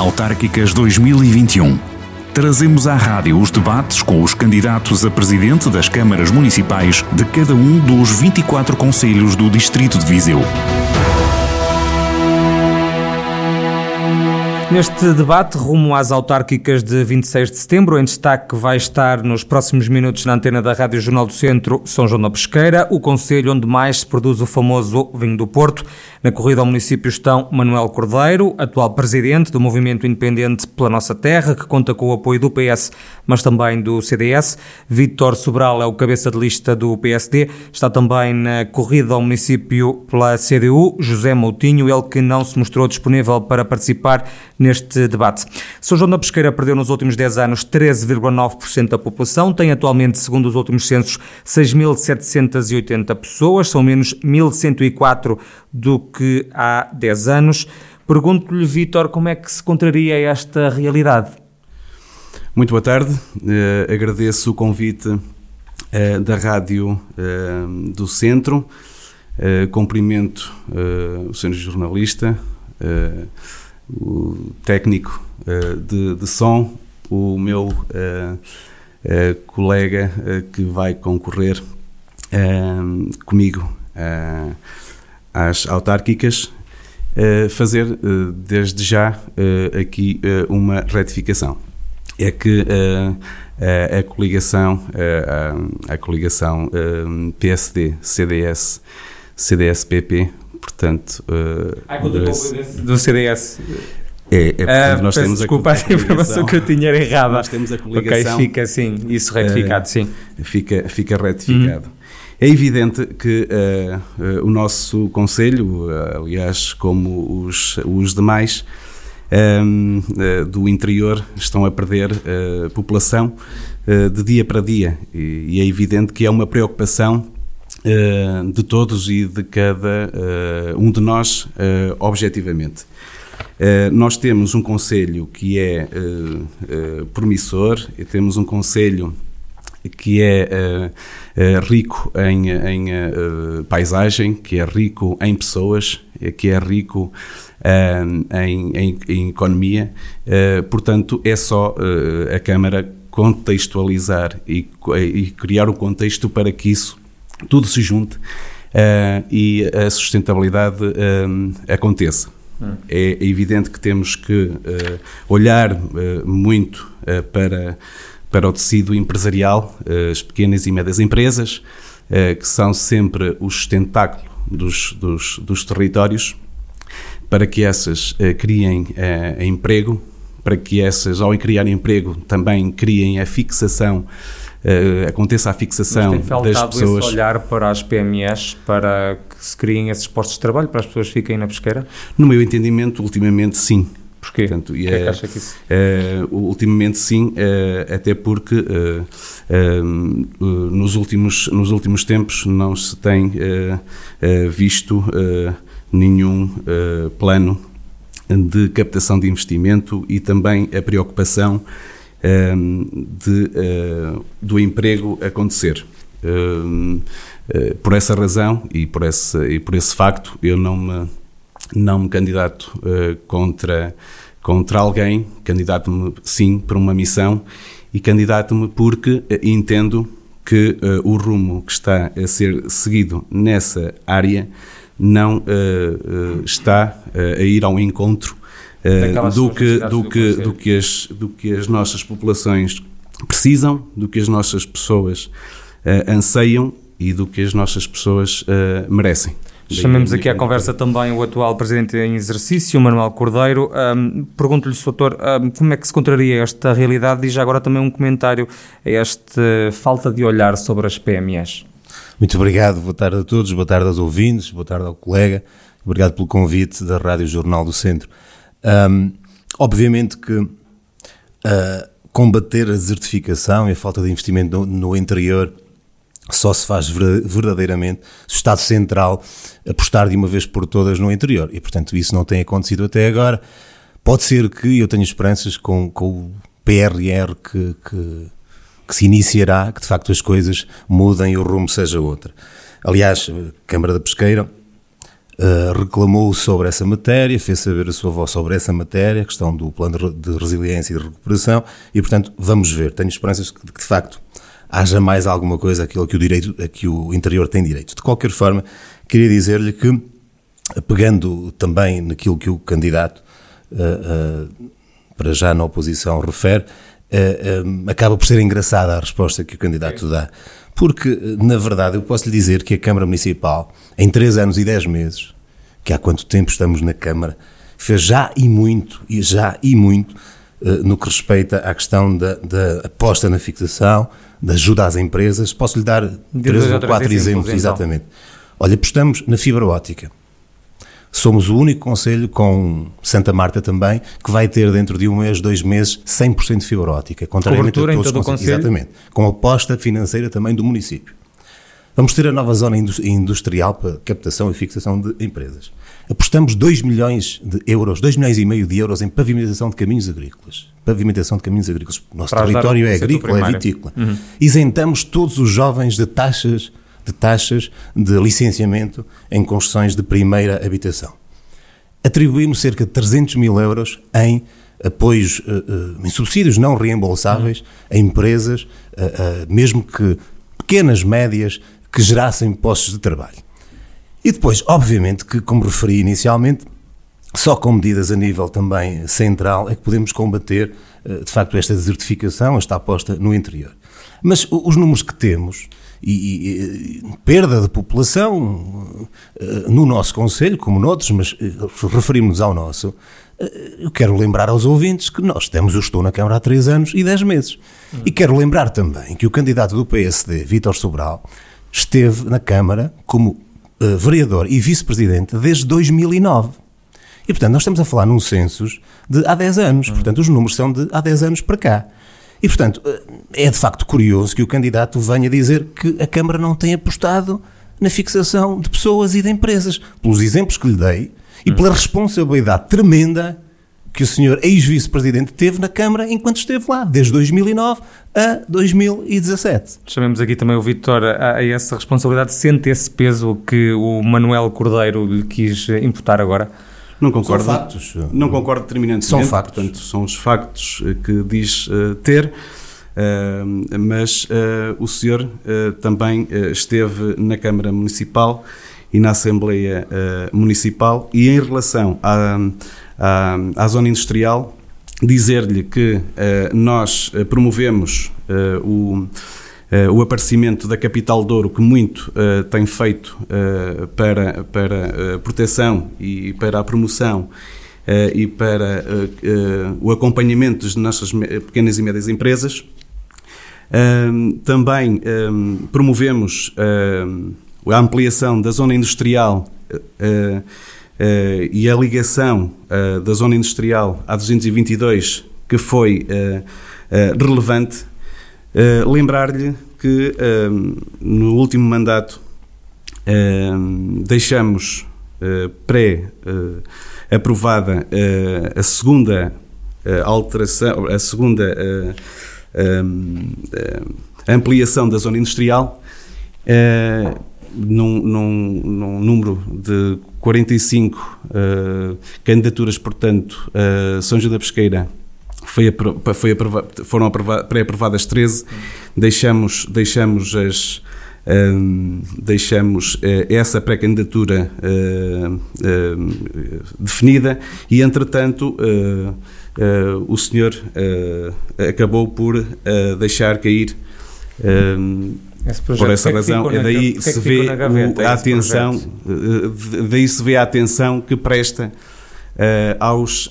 Autárquicas 2021. Trazemos à rádio os debates com os candidatos a presidente das câmaras municipais de cada um dos 24 conselhos do Distrito de Viseu. Neste debate rumo às autárquicas de 26 de setembro, em destaque vai estar nos próximos minutos na antena da Rádio Jornal do Centro São João da Pesqueira, o conselho onde mais se produz o famoso vinho do Porto. Na corrida ao município estão Manuel Cordeiro, atual presidente do Movimento Independente pela Nossa Terra, que conta com o apoio do PS, mas também do CDS. Vítor Sobral é o cabeça de lista do PSD. Está também na corrida ao município pela CDU, José Moutinho, ele que não se mostrou disponível para participar neste debate. São João da Pesqueira perdeu nos últimos 10 anos 13,9% da população, tem atualmente, segundo os últimos censos, 6.780 pessoas, são menos 1.104 do que há 10 anos. Pergunto-lhe, Vítor, como é que se contraria esta realidade? Muito boa tarde, uh, agradeço o convite uh, da Rádio uh, do Centro, cumprimento o senhor jornalista, o técnico uh, de, de, som, o meu uh, uh, colega que vai concorrer comigo às autárquicas, fazer desde já aqui uma retificação. É que a coligação, a, a coligação PSD, CDS, CDS-PP portanto... Uh, ah, do CDS. É, é portanto, ah, nós temos desculpa a, a informação que eu tinha era errada. Nós temos a coligação. Ok, fica assim, isso retificado, uh, sim. Fica, fica retificado. Uhum. É evidente que uh, uh, o nosso Conselho, aliás, como os, os demais um, do interior, estão a perder população de dia para dia. E, e é evidente que é uma preocupação uh, de todos e de cada uh, um de nós, uh, objetivamente. nós temos um conselho que é promissor, temos um conselho que é rico em, em paisagem, que é rico em pessoas, que é rico em, em, em, economia. portanto, é só a Câmara contextualizar e, e criar o contexto para que isso tudo se junte uh, e a sustentabilidade uh, aconteça. Hum. É evidente que temos que uh, olhar muito para, para o tecido empresarial, as pequenas e médias empresas, que são sempre o sustentáculo dos, dos, dos territórios, para que essas criem emprego, para que essas, ao criar emprego, também criem a fixação uh, aconteça a fixação Mas tem das pessoas. Esse olhar para as PMEs para que se criem esses postos de trabalho, para as pessoas fiquem na pesqueira? No meu entendimento, ultimamente sim. Porquê? Portanto, e é, é, que acha que isso? Uh, ultimamente sim, uh, até porque nos, últimos, nos últimos tempos não se tem visto nenhum plano de captação de investimento e também a preocupação de, eh, do emprego acontecer. Ehm, eh, por essa razão e por esse, e por esse facto, eu não me, não me candidato eh, contra, contra alguém, candidato-me sim para uma missão e candidato-me porque entendo que o rumo que está a ser seguido nessa área não está a ir ao encontro do que, do, que, do, que as, do que as nossas populações precisam, do que as nossas pessoas uh, anseiam e do que as nossas pessoas uh, merecem. Chamemos aqui à conversa também o atual presidente em exercício, Manuel Cordeiro. Um, Pergunto-lhe, doutor, um, como é que se contraria esta realidade e já agora também um comentário a esta falta de olhar sobre as PMEs. Muito obrigado, boa tarde a todos, boa tarde aos ouvintes, boa tarde ao colega, obrigado pelo convite da Rádio Jornal do Centro. Um, obviamente que uh, combater a desertificação e a falta de investimento no, no interior só se faz verdadeiramente se o Estado Central apostar de uma vez por todas no interior. E, portanto, isso não tem acontecido até agora. Pode ser que eu tenha esperanças com, com o PRR que, que, que, se iniciará, que de facto as coisas mudem e o rumo seja outra. Aliás, Câmara da Pesqueira uh, reclamou sobre essa matéria, fez saber a sua voz sobre essa matéria, a questão do plano de resiliência e de recuperação, e portanto vamos ver. Tenho esperanças de que de facto haja mais alguma coisa aquilo que o direito, a que o interior tem direito. De qualquer forma, queria dizer-lhe que, pegando também naquilo que o candidato, uh, uh, para já na oposição, refere, acaba por ser engraçada a resposta que o candidato dá. Porque, na verdade, eu posso lhe dizer que a Câmara Municipal, em três anos e dez meses, que há quanto tempo estamos na Câmara, fez já e muito, e já e muito, no que respeita à questão da, da aposta na fixação, da ajuda às empresas. Posso lhe dar três ou quatro exemplos, então. exatamente. Olha, apostamos na fibra ótica. Somos o único conselho, com Santa Marta também, que vai ter dentro de um mês, dois meses, 100% de fibra ótica. Contrariamente Cobertura a todos em todo os conselhos. Exatamente. Com aposta financeira também do município. Vamos ter a nova zona industrial para captação e fixação de empresas. Apostamos 2 milhões de euros, 2 milhões e meio de euros em pavimentação de caminhos agrícolas. Pavimentação de caminhos agrícolas. Nosso para território é agrícola, é vitícola. Uhum. Isentamos todos os jovens de taxas de taxas de licenciamento em construções de primeira habitação. Atribuímos cerca de 300 mil euros em apoios, uh, uh, em subsídios não reembolsáveis a empresas, uh, mesmo que pequenas, médias, que gerassem postos de trabalho. E depois, obviamente, que, como referi inicialmente, só com medidas a nível também central é que podemos combater, de facto, esta desertificação, esta aposta no interior. Mas os números que temos e, e, perda de população eh, no nosso Conselho, como noutros, mas eh, referimos-nos ao nosso. Eh, eu quero lembrar aos ouvintes que nós temos, eu estou na Câmara há três anos e dez meses. Hum. E quero lembrar também que o candidato do PSD, Vítor Sobral, esteve na Câmara como uh, vereador e vice-presidente desde 2009. E, portanto, nós estamos a falar num census de há 10 anos. Hum. Portanto, os números são de há 10 anos para cá. E, portanto, é de facto curioso que o candidato venha dizer que a Câmara não tem apostado na fixação de pessoas e de empresas, pelos exemplos que lhe dei e pela responsabilidade tremenda que o senhor ex-vice-presidente teve na Câmara enquanto esteve lá, desde 2009 a 2017. Chamemos aqui também o Vítor a, a essa responsabilidade, sente esse peso que o Manuel Cordeiro lhe quis imputar agora? Não concordo. São factos. Não concordo determinantemente. São factos. Portanto, são os factos eh, que diz uh, ter. Uh, mas uh, o senhor também esteve na Câmara Municipal e na Assembleia Municipal e em relação à, à, à zona industrial, dizer-lhe que nós promovemos o Uh, o aparecimento da capital de ouro, que muito uh, tem feito uh, para, para a proteção e para a promoção e para o acompanhamento das nossas pequenas e médias empresas. também promovemos a ampliação da zona industrial e a ligação da zona industrial à 222, que foi relevante Uh, Lembrar-lhe que uh, no último mandato uh, deixamos pré-aprovada a segunda alteração, a segunda ampliação da zona industrial num, num, num, número de 45 candidaturas, portanto, São João da Pesqueira foi, foi foram pré-aprovadas 13, deixamos, deixamos as. Um, deixamos uh, essa pré-candidatura uh, uh, definida e, entretanto, o senhor acabou por deixar cair. por essa razão, é daí se vê a atenção, daí se vê a atenção que presta aos, uh,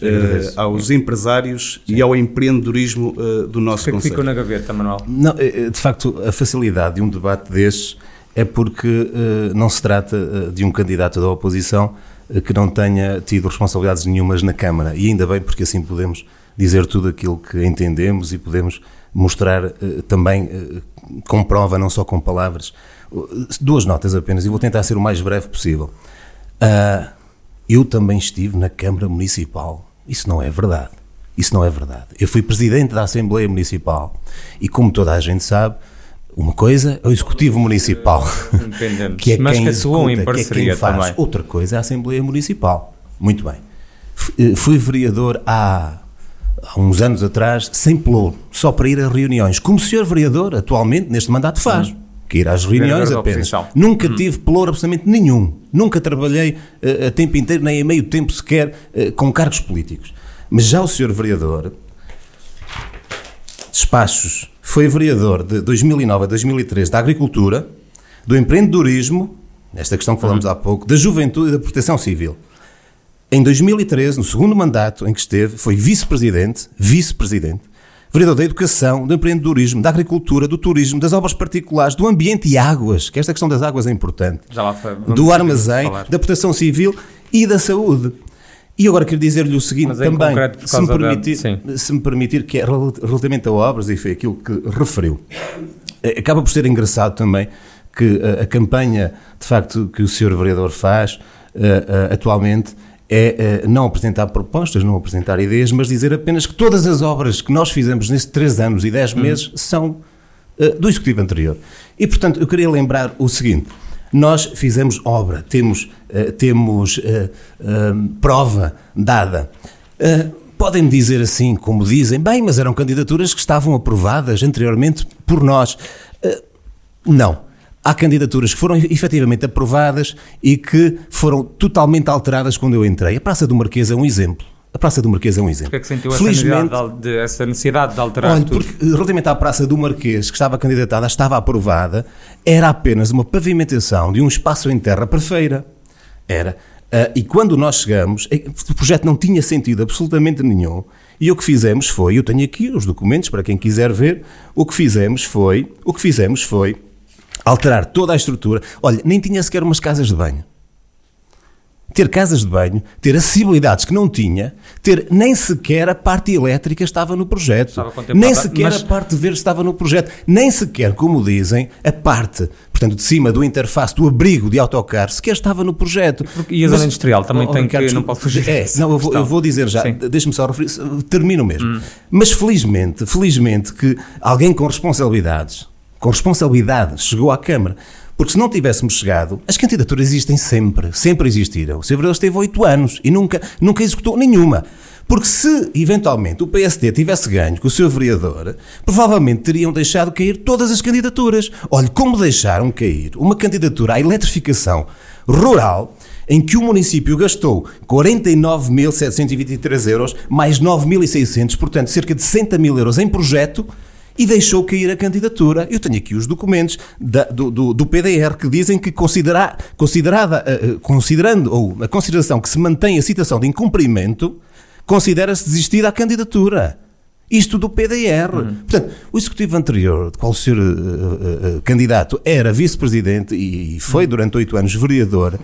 aos empresários Sim. e ao empreendedorismo uh, do nosso que Conselho. ficou na gaveta, Manuel? Não, de facto, a facilidade de um debate desses é porque não se trata de um candidato da oposição que não tenha tido responsabilidades nenhumas na Câmara. E ainda bem, porque assim podemos dizer tudo aquilo que entendemos e podemos mostrar também com prova, não só com palavras. Duas notas apenas, e vou tentar ser o mais breve possível. Uh, eu também estive na Câmara Municipal. Isso não é verdade. Isso não é verdade. Eu fui presidente da Assembleia Municipal e, como toda a gente sabe, Uma coisa é o Executivo Municipal, que é Mas quem que executa, que é quem faz. também. Outra coisa é a Assembleia Municipal. Muito bem. Eh, Fui vereador há, há uns anos atrás, sem pluro, só para ir a reuniões. Como o senhor vereador, atualmente, neste mandato, faz. Que ir às reuniões apenas. Nunca tive pluro absolutamente nenhum. Nunca trabalhei eh, a tempo inteiro, nem a meio tempo sequer, eh, com cargos políticos. Mas já o senhor vereador, despachos, foi vereador de 2009 a 2013 da Agricultura, do Empreendedorismo, esta questão que falamos há pouco, da Juventude e da Proteção Civil. Em 2013, no segundo mandato em que esteve, foi vice-presidente, vice-presidente, vereador da Educação, do Empreendedorismo, da Agricultura, do Turismo, das Obras Particulares, do Ambiente e Águas, que esta questão das águas é importante, Já lá foi- do Armazém, da Proteção Civil e da Saúde. E agora quero dizer-lhe o seguinte também, se me, permitir, sim. se me permitir, que é rel- relativamente a obras, e foi aquilo que referiu. Eh, Acaba por ser engraçado também que eh, a campanha, de facto, que o senhor vereador faz eh, eh, atualmente é eh, não apresentar propostas, não apresentar ideias, mas dizer apenas que todas as obras que nós fizemos nestes três anos e dez meses são eh, do executivo anterior. E, portanto, eu queria lembrar o seguinte: nós fizemos obra, temos, eh, temos prova dada. Eh, Podem-me dizer assim, como dizem, bem, mas eram candidaturas que estavam aprovadas anteriormente por nós. Não. Há candidaturas que foram efetivamente aprovadas e que foram totalmente alteradas quando eu entrei. A Praça do Marquês é um exemplo. A Praça do Marquês é um exemplo. Porque é que sentiu essa necessidade, de, essa necessidade de alterar Olha, tudo? porque relativamente à Praça do Marquês, que estava candidatada, estava aprovada, era apenas uma pavimentação de um espaço em terra para feira. Era. Ah, e quando nós chegamos, eh, o projeto não tinha sentido absolutamente nenhum. E o que fizemos foi, eu tenho aqui os documentos para quem quiser ver, o que fizemos foi, o que fizemos foi alterar toda a estrutura. Olha, nem tinha sequer umas casas de banho ter casas de banho, ter acessibilidades que não tinha, ter nem sequer a parte elétrica estava no projeto, Estava nem sequer mas- a parte verde estava no projeto, nem sequer, como dizem, a parte, portanto, de cima do interface, do abrigo de autocarro, sequer estava no projeto. e a zona industrial também tem que- não posso fugir É, não, eu vou, eu vou dizer já, deixa-me só referir, termino mesmo. Hum. Mas felizmente, felizmente que alguém com responsabilidades, com responsabilidade, chegou à Câmara. Porque se não tivéssemos chegado, as candidaturas existem sempre, sempre existiram. O Sr. Vereador esteve oito anos e nunca, nunca executou nenhuma. Porque se, eventualmente, o PSD tivesse ganho com o seu vereador, provavelmente teriam deixado cair todas as candidaturas. Olhe, como deixaram cair uma candidatura à eletrificação rural em que o município gastou 49.723 euros, mais 9.600, portanto, cerca de 60 mil euros em projeto, e deixou cair a candidatura. Eu tenho aqui os documentos da- do, do- do PDR que dizem que considera- considerada, eh, considerando, ou a consideração que se mantém a citação de incumprimento, considera-se desistida a candidatura. Isto do PDR. Portanto, o executivo anterior, de qual o senhor eh, eh, candidato era vice-presidente e, e foi durante oito anos vereador,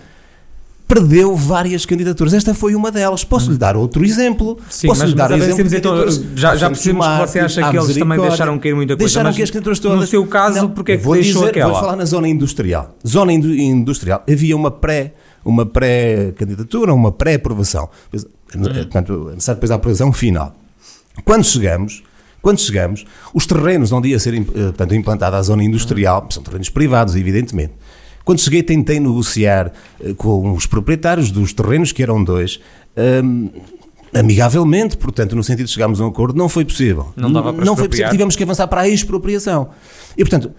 perdeu várias candidaturas. Esta foi uma delas. Posso-lhe dar outro exemplo? Sim, Posso lhe dar mas exemplo então- já- já percebemos que você acha que eles também deixaram cair muita coisa, Deixaram mas que as candidaturas no todas. seu caso, porque é que vou deixou dizer, aquela? Vou falar na zona industrial. Zona indu- industrial. Havia uma pré uma pré-candidatura, uma pré-aprovação. Pois, Hum. Portanto, é necessário depois a aprovação final. Quando chegamos, quando chegamos, os terrenos onde ia ser eh, portanto, implantada a zona industrial, são terrenos privados, evidentemente. Quando cheguei, tentei negociar eh, com os proprietários dos terrenos, que eram dois, hum, amigavelmente, portanto, no sentido de chegarmos a um acordo, não foi possível. Não dava para Não foi possível, tivemos que avançar para a expropriação. E, portanto,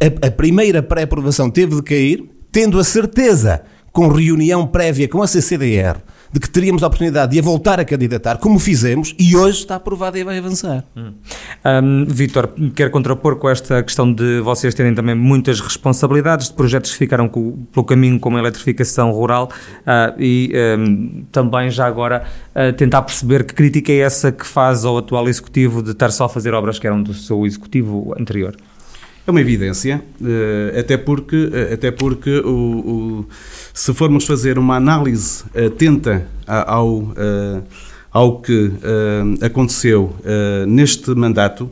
a, a primeira pré-aprovação teve de cair, tendo a certeza, com reunião prévia com a CCDR, de que teríamos a oportunidade de a voltar a candidatar, como fizemos, e hoje está aprovada e vai avançar. Hum, Vítor, quer contrapor com esta questão de vocês terem também muitas responsabilidades de projetos que ficaram co- pelo caminho como a eletrificação rural ah, e hum, também já agora ah, tentar perceber que crítica é essa que faz ao atual executivo de estar só a fazer obras que eram do seu executivo anterior. É uma evidência, eh, até porque, eh, até porque o, o- se formos fazer uma análise atenta ao, eh, ao que aconteceu neste mandato,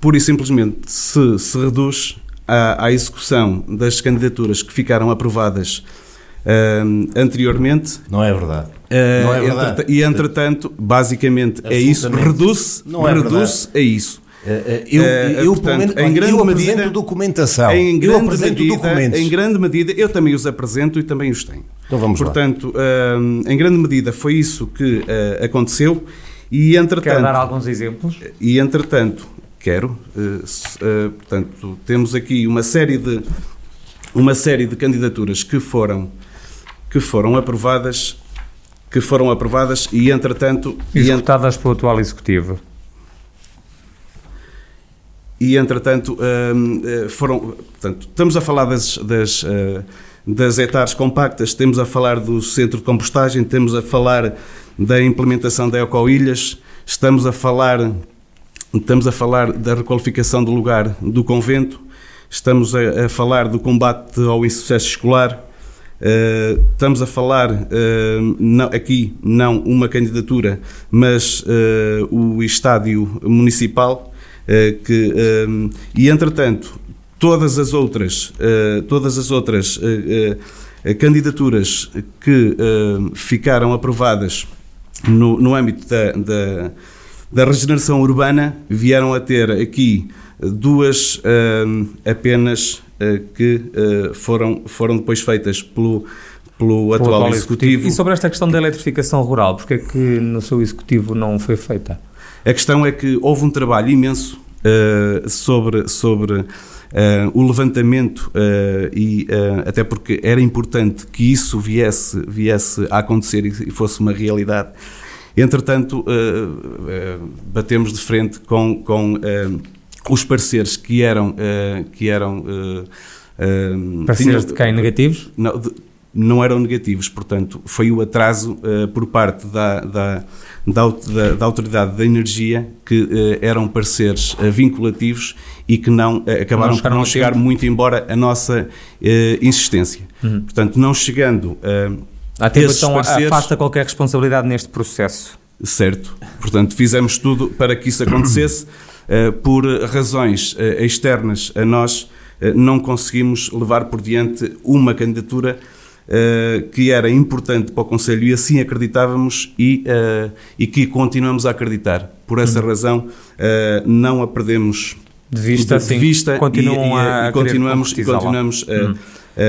pura e simplesmente se, se reduz à, à execução das candidaturas que ficaram aprovadas anteriormente Não é verdade. Uh, Não é verdade. entreta- e entretanto, basicamente é isso, reduz-se é reduz a isso. Eu, eu, portanto, em grande eu apresento medida, documentação. Em grande, eu apresento medida, documentos. Em grande medida, eu também os apresento e também os tenho. Então vamos portanto, lá. em grande medida foi isso que aconteceu e entretanto... Quer dar alguns exemplos? E entretanto, quero, portanto, temos aqui uma série de uma série de candidaturas que foram que foram aprovadas que foram aprovadas e entretanto executadas e, pelo atual executivo e entretanto hum, eh, foram portanto estamos a falar das, das eh, das hectares compactas, estamos a falar do centro de compostagem, estamos a falar da implementação da ecoilhas, estamos a falar estamos a falar da requalificação do lugar do convento, estamos a, a falar do combate ao insucesso escolar, uh, estamos a falar, uh, não, aqui não uma candidatura, mas uh, o estádio municipal, que, e entretanto, todas as outras, todas as outras candidaturas que ficaram aprovadas no, no âmbito da, da, da regeneração urbana vieram a ter aqui duas uh, apenas que foram, foram depois feitas pelo, pelo atual, atual executivo. executivo. E sobre esta questão da eletrificação rural, porque é que no seu executivo não foi feita? A questão é que houve um trabalho imenso sobre, sobre o levantamento e até porque era importante que isso viesse, viesse a acontecer e fosse uma realidade. Entretanto, batemos de frente com, com os pareceres que eram. Uh, que eram uh, uh, pareceres de quem? Negativos? Não, de, não eram negativos, portanto, foi o atraso por parte da, da, da, da, Autoridade da Energia que eram pareceres vinculativos e que não acabaram não por não chegar tempo. muito, embora a nossa insistência. Uhum. Portanto, não chegando a. Há tempo, então pareceres, afasta qualquer responsabilidade neste processo. Certo. Portanto, fizemos tudo para que isso acontecesse. Eh, por razões eh, externas a nós, eh, não conseguimos levar por diante uma candidatura que era importante para o Conselho e assim acreditávamos e, e que continuamos a acreditar. Por essa uhum. razão, não a perdemos de vista, de, de vista continuam e, a e continuamos, e continuamos uhum.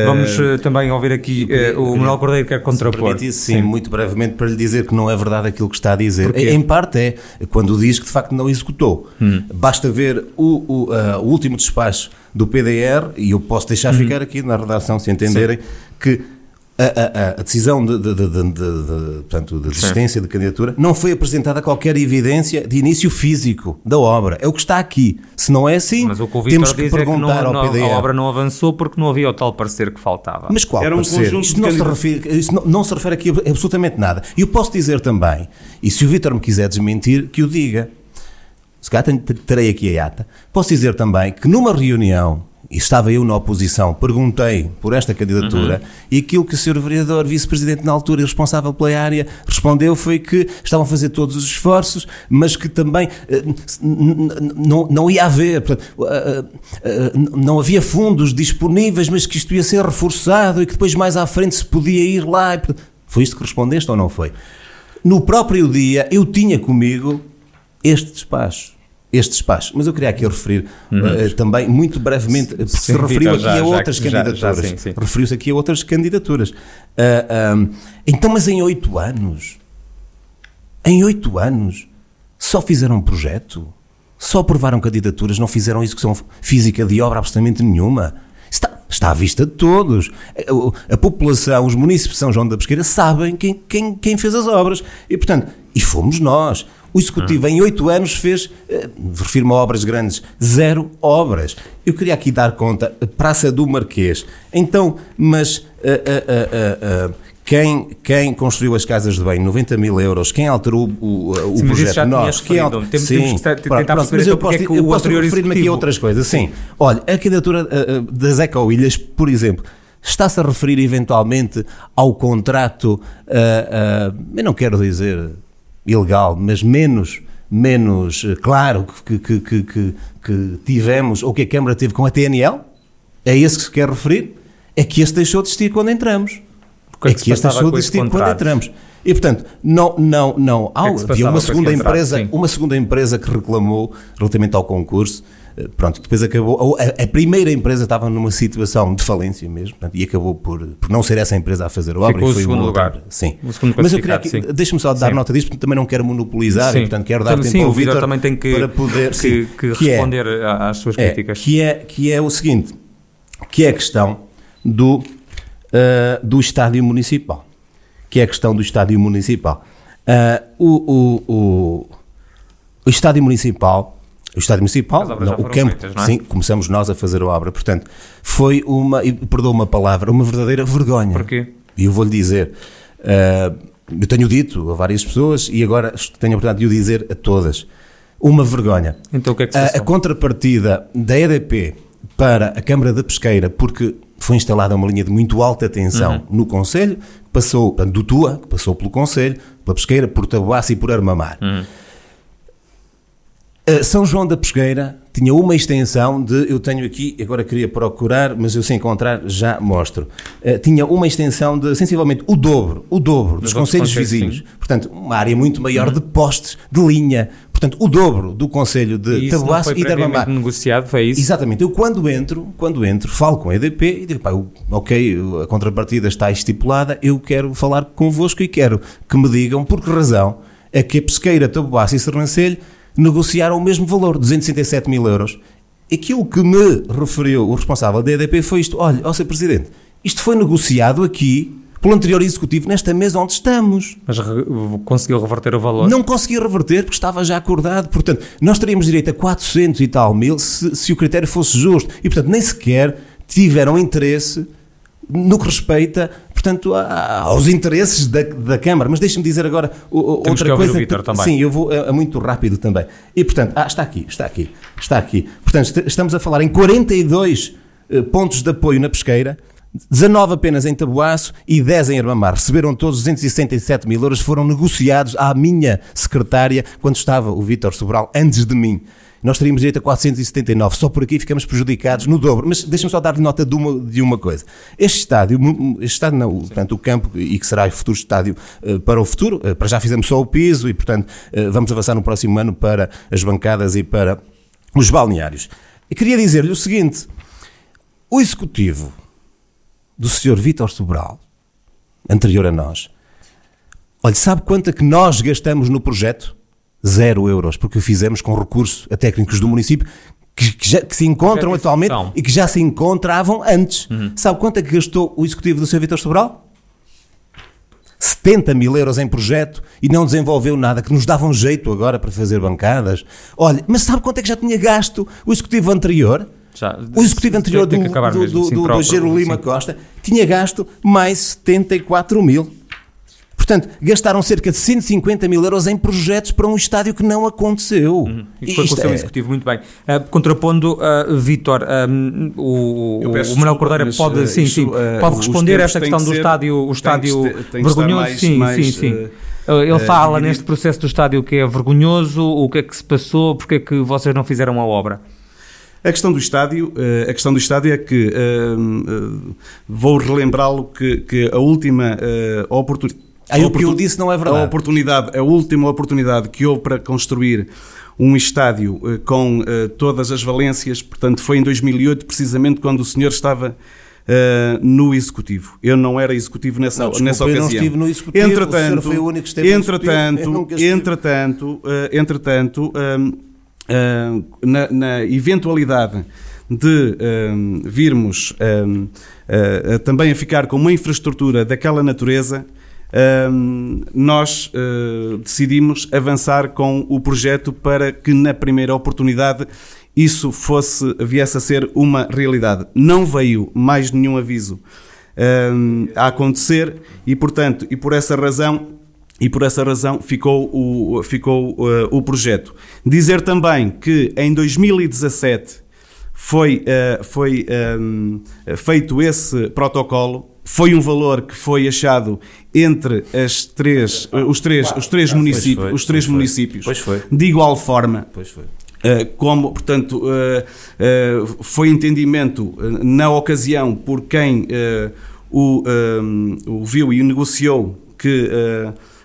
Vamos uh, também ouvir aqui uh, o Manuel Cordeiro quer contrapor. Sim, sim, muito brevemente para lhe dizer que não é verdade aquilo que está a dizer. Em parte é quando diz que de facto não executou. Hum. Basta ver o, o, uh, o, último despacho do PDR, e eu posso deixar hum. ficar aqui na redação se entenderem, sim. que a, a, a, decisão de, de, de, de, portanto, de desistência de candidatura não foi apresentada qualquer evidência de início físico da obra. É o que está aqui. Se não é assim, temos que perguntar é que não, ao PDR. A obra não avançou porque não havia o tal parecer que faltava. Mas qual Era um parecer? Isto, não se, refere, isto não, não se refere aqui a absolutamente nada. E eu posso dizer também, e se o Vítor me quiser desmentir, que o diga. Se calhar terei aqui a ata. Posso dizer também que numa reunião e estava eu na oposição, perguntei por esta candidatura uhum. e aquilo que o Sr. Vereador, vice-presidente na altura e responsável pela área, respondeu foi que estavam a fazer todos os esforços, mas que também uh, não, não ia haver, portanto, uh, uh, não havia fundos disponíveis, mas que isto ia ser reforçado e que depois mais à frente se podia ir lá. Foi isto que respondeste ou não foi? No próprio dia eu tinha comigo este despacho este despacho. Mas eu queria aqui referir uh, também, muito brevemente, porque se referiu aqui a outras candidaturas. Referiu-se aqui a outras candidaturas. Eh, um, então, mas em oito anos, em oito anos, só fizeram um projeto? Só aprovaram candidaturas, não fizeram execução física de obra absolutamente nenhuma? Está, está à vista de todos. A, a, população, os municípios de São João da Pesqueira sabem quem, quem, quem fez as obras. E, portanto, e fomos nós. O Executivo, em oito anos, fez, eh, refiro-me a obras grandes, zero obras. Eu queria aqui dar conta, Praça do Marquês. Então, mas uh, uh, uh, quem, quem construiu as casas de bem, 90 mil euros, quem alterou o, o sim, projeto? Nós. Quem alter... Temos, sim, temos que tentar pronto, perceber então porque é que o eu anterior referir-me aqui a outras coisas. Sim. Olha, a candidatura das Ecoilhas, por exemplo, está-se a referir eventualmente ao contrato, eu não quero dizer ilegal, mas menos, menos eh, claro que, que, que, que, tivemos, ou que a Câmara teve com a TNL? É esse que se quer referir? É que esse deixou de existir quando entramos. É que, é que este deixou de existir quando entramos. E portanto, não, não, não. Há, é se havia uma segunda empresa, uma segunda empresa que reclamou relativamente ao concurso. Eh, Pronto, depois acabou. A, a primeira empresa estava numa situação de falência mesmo portanto, e acabou por, por não ser essa empresa a fazer a obra. Ficou e o foi segundo outra lugar. Sim. O segundo Mas eu queria sim. deixa-me só dar Sim. nota disto, porque também não quero monopolizar Sim. e portanto quero dar Portanto, tempo sim, ao Vítor também tem que, para poder que, sim, que que é- responder a- às suas é, críticas. que, é, que é o seguinte, que é a questão do, ah, do estádio municipal. Que é a questão do estádio municipal. Ah, o, o, o, o estádio municipal, o estádio municipal, não, o campo, feitas, é? sim, começamos nós a fazer a obra, portanto, foi uma, e perdoa uma palavra, uma verdadeira vergonha. Porquê? E eu vou-lhe dizer, ah, eu tenho dito a várias pessoas e agora tenho a oportunidade de o dizer a todas, uma vergonha. Então o que é que se A, a passou? contrapartida da EDP para a Câmara da Pesqueira, porque foi instalada uma linha de muito alta tensão Uhum. no Conselho, passou do Tua, que passou pelo Conselho, pela Pesqueira, por Taboaço e por Armamar. Uhum. Uh, São João da Pesqueira tinha uma extensão de, eu tenho aqui, agora queria procurar, mas eu se encontrar já mostro. Uh, tinha uma extensão de sensivelmente o dobro, o dobro dos Dos conselhos vizinhos. sim. Portanto, uma área muito maior de postes, de linha. Portanto, o dobro do conselho de foi e de Armamar. negociado, foi isso? Exatamente. Eu quando entro, quando entro, falo com a EDP e digo, pá, eu- ok, a contrapartida está estipulada, eu quero falar convosco e quero que me digam por que razão é que a pesqueira, Taboaço e Sernancelho negociaram o mesmo valor, 267 mil euros. Aquilo que me referiu o responsável da EDP foi isto, olha, ó Sr. Presidente, isto foi negociado aqui pelo anterior executivo nesta mesa onde estamos. Mas re- conseguiu reverter o valor? Não conseguia reverter porque estava já acordado. Portanto, nós teríamos direito a 400 e tal mil se, se o critério fosse justo. E, portanto, nem sequer tiveram interesse no que respeita, portanto, aos interesses da, da Câmara. Mas deixe-me dizer agora o- outra que coisa. o também. Sim, eu vou é, é muito rápido também. E, portanto, ah, está aqui, está aqui, está aqui. Portanto, est- estamos a falar em 42 eh, pontos de apoio na pesqueira, 19 apenas em Taboaço e 10 em Armamar. Receberam todos 267 mil euros, foram negociados à minha secretária quando estava o Vítor Sobral, antes de mim. Nós teríamos direito a 479, só por aqui ficamos prejudicados no dobro. Mas deixa-me só dar nota de uma, de uma coisa. Este estádio, este estádio não, portanto, o campo, e que será o futuro estádio eh, para o futuro, eh, para já fizemos só o piso e, portanto, eh, vamos avançar no próximo ano para as bancadas e para os balneários. Eu queria dizer-lhe o seguinte: o executivo do Sr. Vítor Sobral, anterior a nós, olha, sabe quanto é que nós gastamos no projeto? Zero euros, porque o fizemos com recurso a técnicos do município que, que já- que se encontram de atualmente e que já se encontravam antes. Uhum. Sabe quanto é que gastou o executivo do Sr. Vítor Sobral? 70 mil euros em projeto e não desenvolveu nada, que nos davam jeito agora para fazer bancadas. Olha, mas sabe quanto é que já tinha gasto o executivo anterior? Já, O executivo anterior do, que do, do, do, do Gero sim. Lima Costa tinha gasto mais 74 mil. Portanto, gastaram cerca de 150 mil euros em projetos para um estádio que não aconteceu. E foi com o Isto seu é- executivo, muito bem. Ah, contrapondo, uh, Vítor, ah, o, Eu o, peço o Manuel Cordeira pode, eh, sim, isto, sim, pode responder a esta questão que do ser- estádio, o estádio que vergonhoso. mais- sim, mais, sim, sim. Ele fala neste processo do estádio que é vergonhoso, o que é que se passou, porque é que vocês não fizeram a obra? A questão do estádio, a questão do estádio é que vou relembrá-lo que, que a última oportunidade Ah, o que eu disse não é verdade. A oportunidade, a última oportunidade que houve para construir um estádio eh, com eh, todas as valências, portanto, foi em 2008, precisamente quando o senhor estava eh, no executivo. Eu não era executivo nessa, Não, desculpa, nessa eu não ocasião. estive no executivo, o entretanto, foi o único que esteve entretanto, entretanto, eh, entretanto, hum, na, na eventualidade de hum, virmos hum, eh, também a ficar com uma infraestrutura daquela natureza, hum, nós eh, decidimos avançar com o projeto para que na primeira oportunidade isso fosse viesse a ser uma realidade. Não veio mais nenhum aviso hum, a acontecer e portanto e por essa razão e por essa razão ficou o, ficou, uh, o projeto. Dizer também que em 2017 foi, uh, foi um, feito esse protocolo, foi um valor que foi achado entre as três, uh, os três, os três municípios, foi, os três pois foi. municípios Pois foi. de igual forma. Pois foi. Uh, como, portanto, uh, uh, foi entendimento na ocasião por quem o, o viu e o negociou que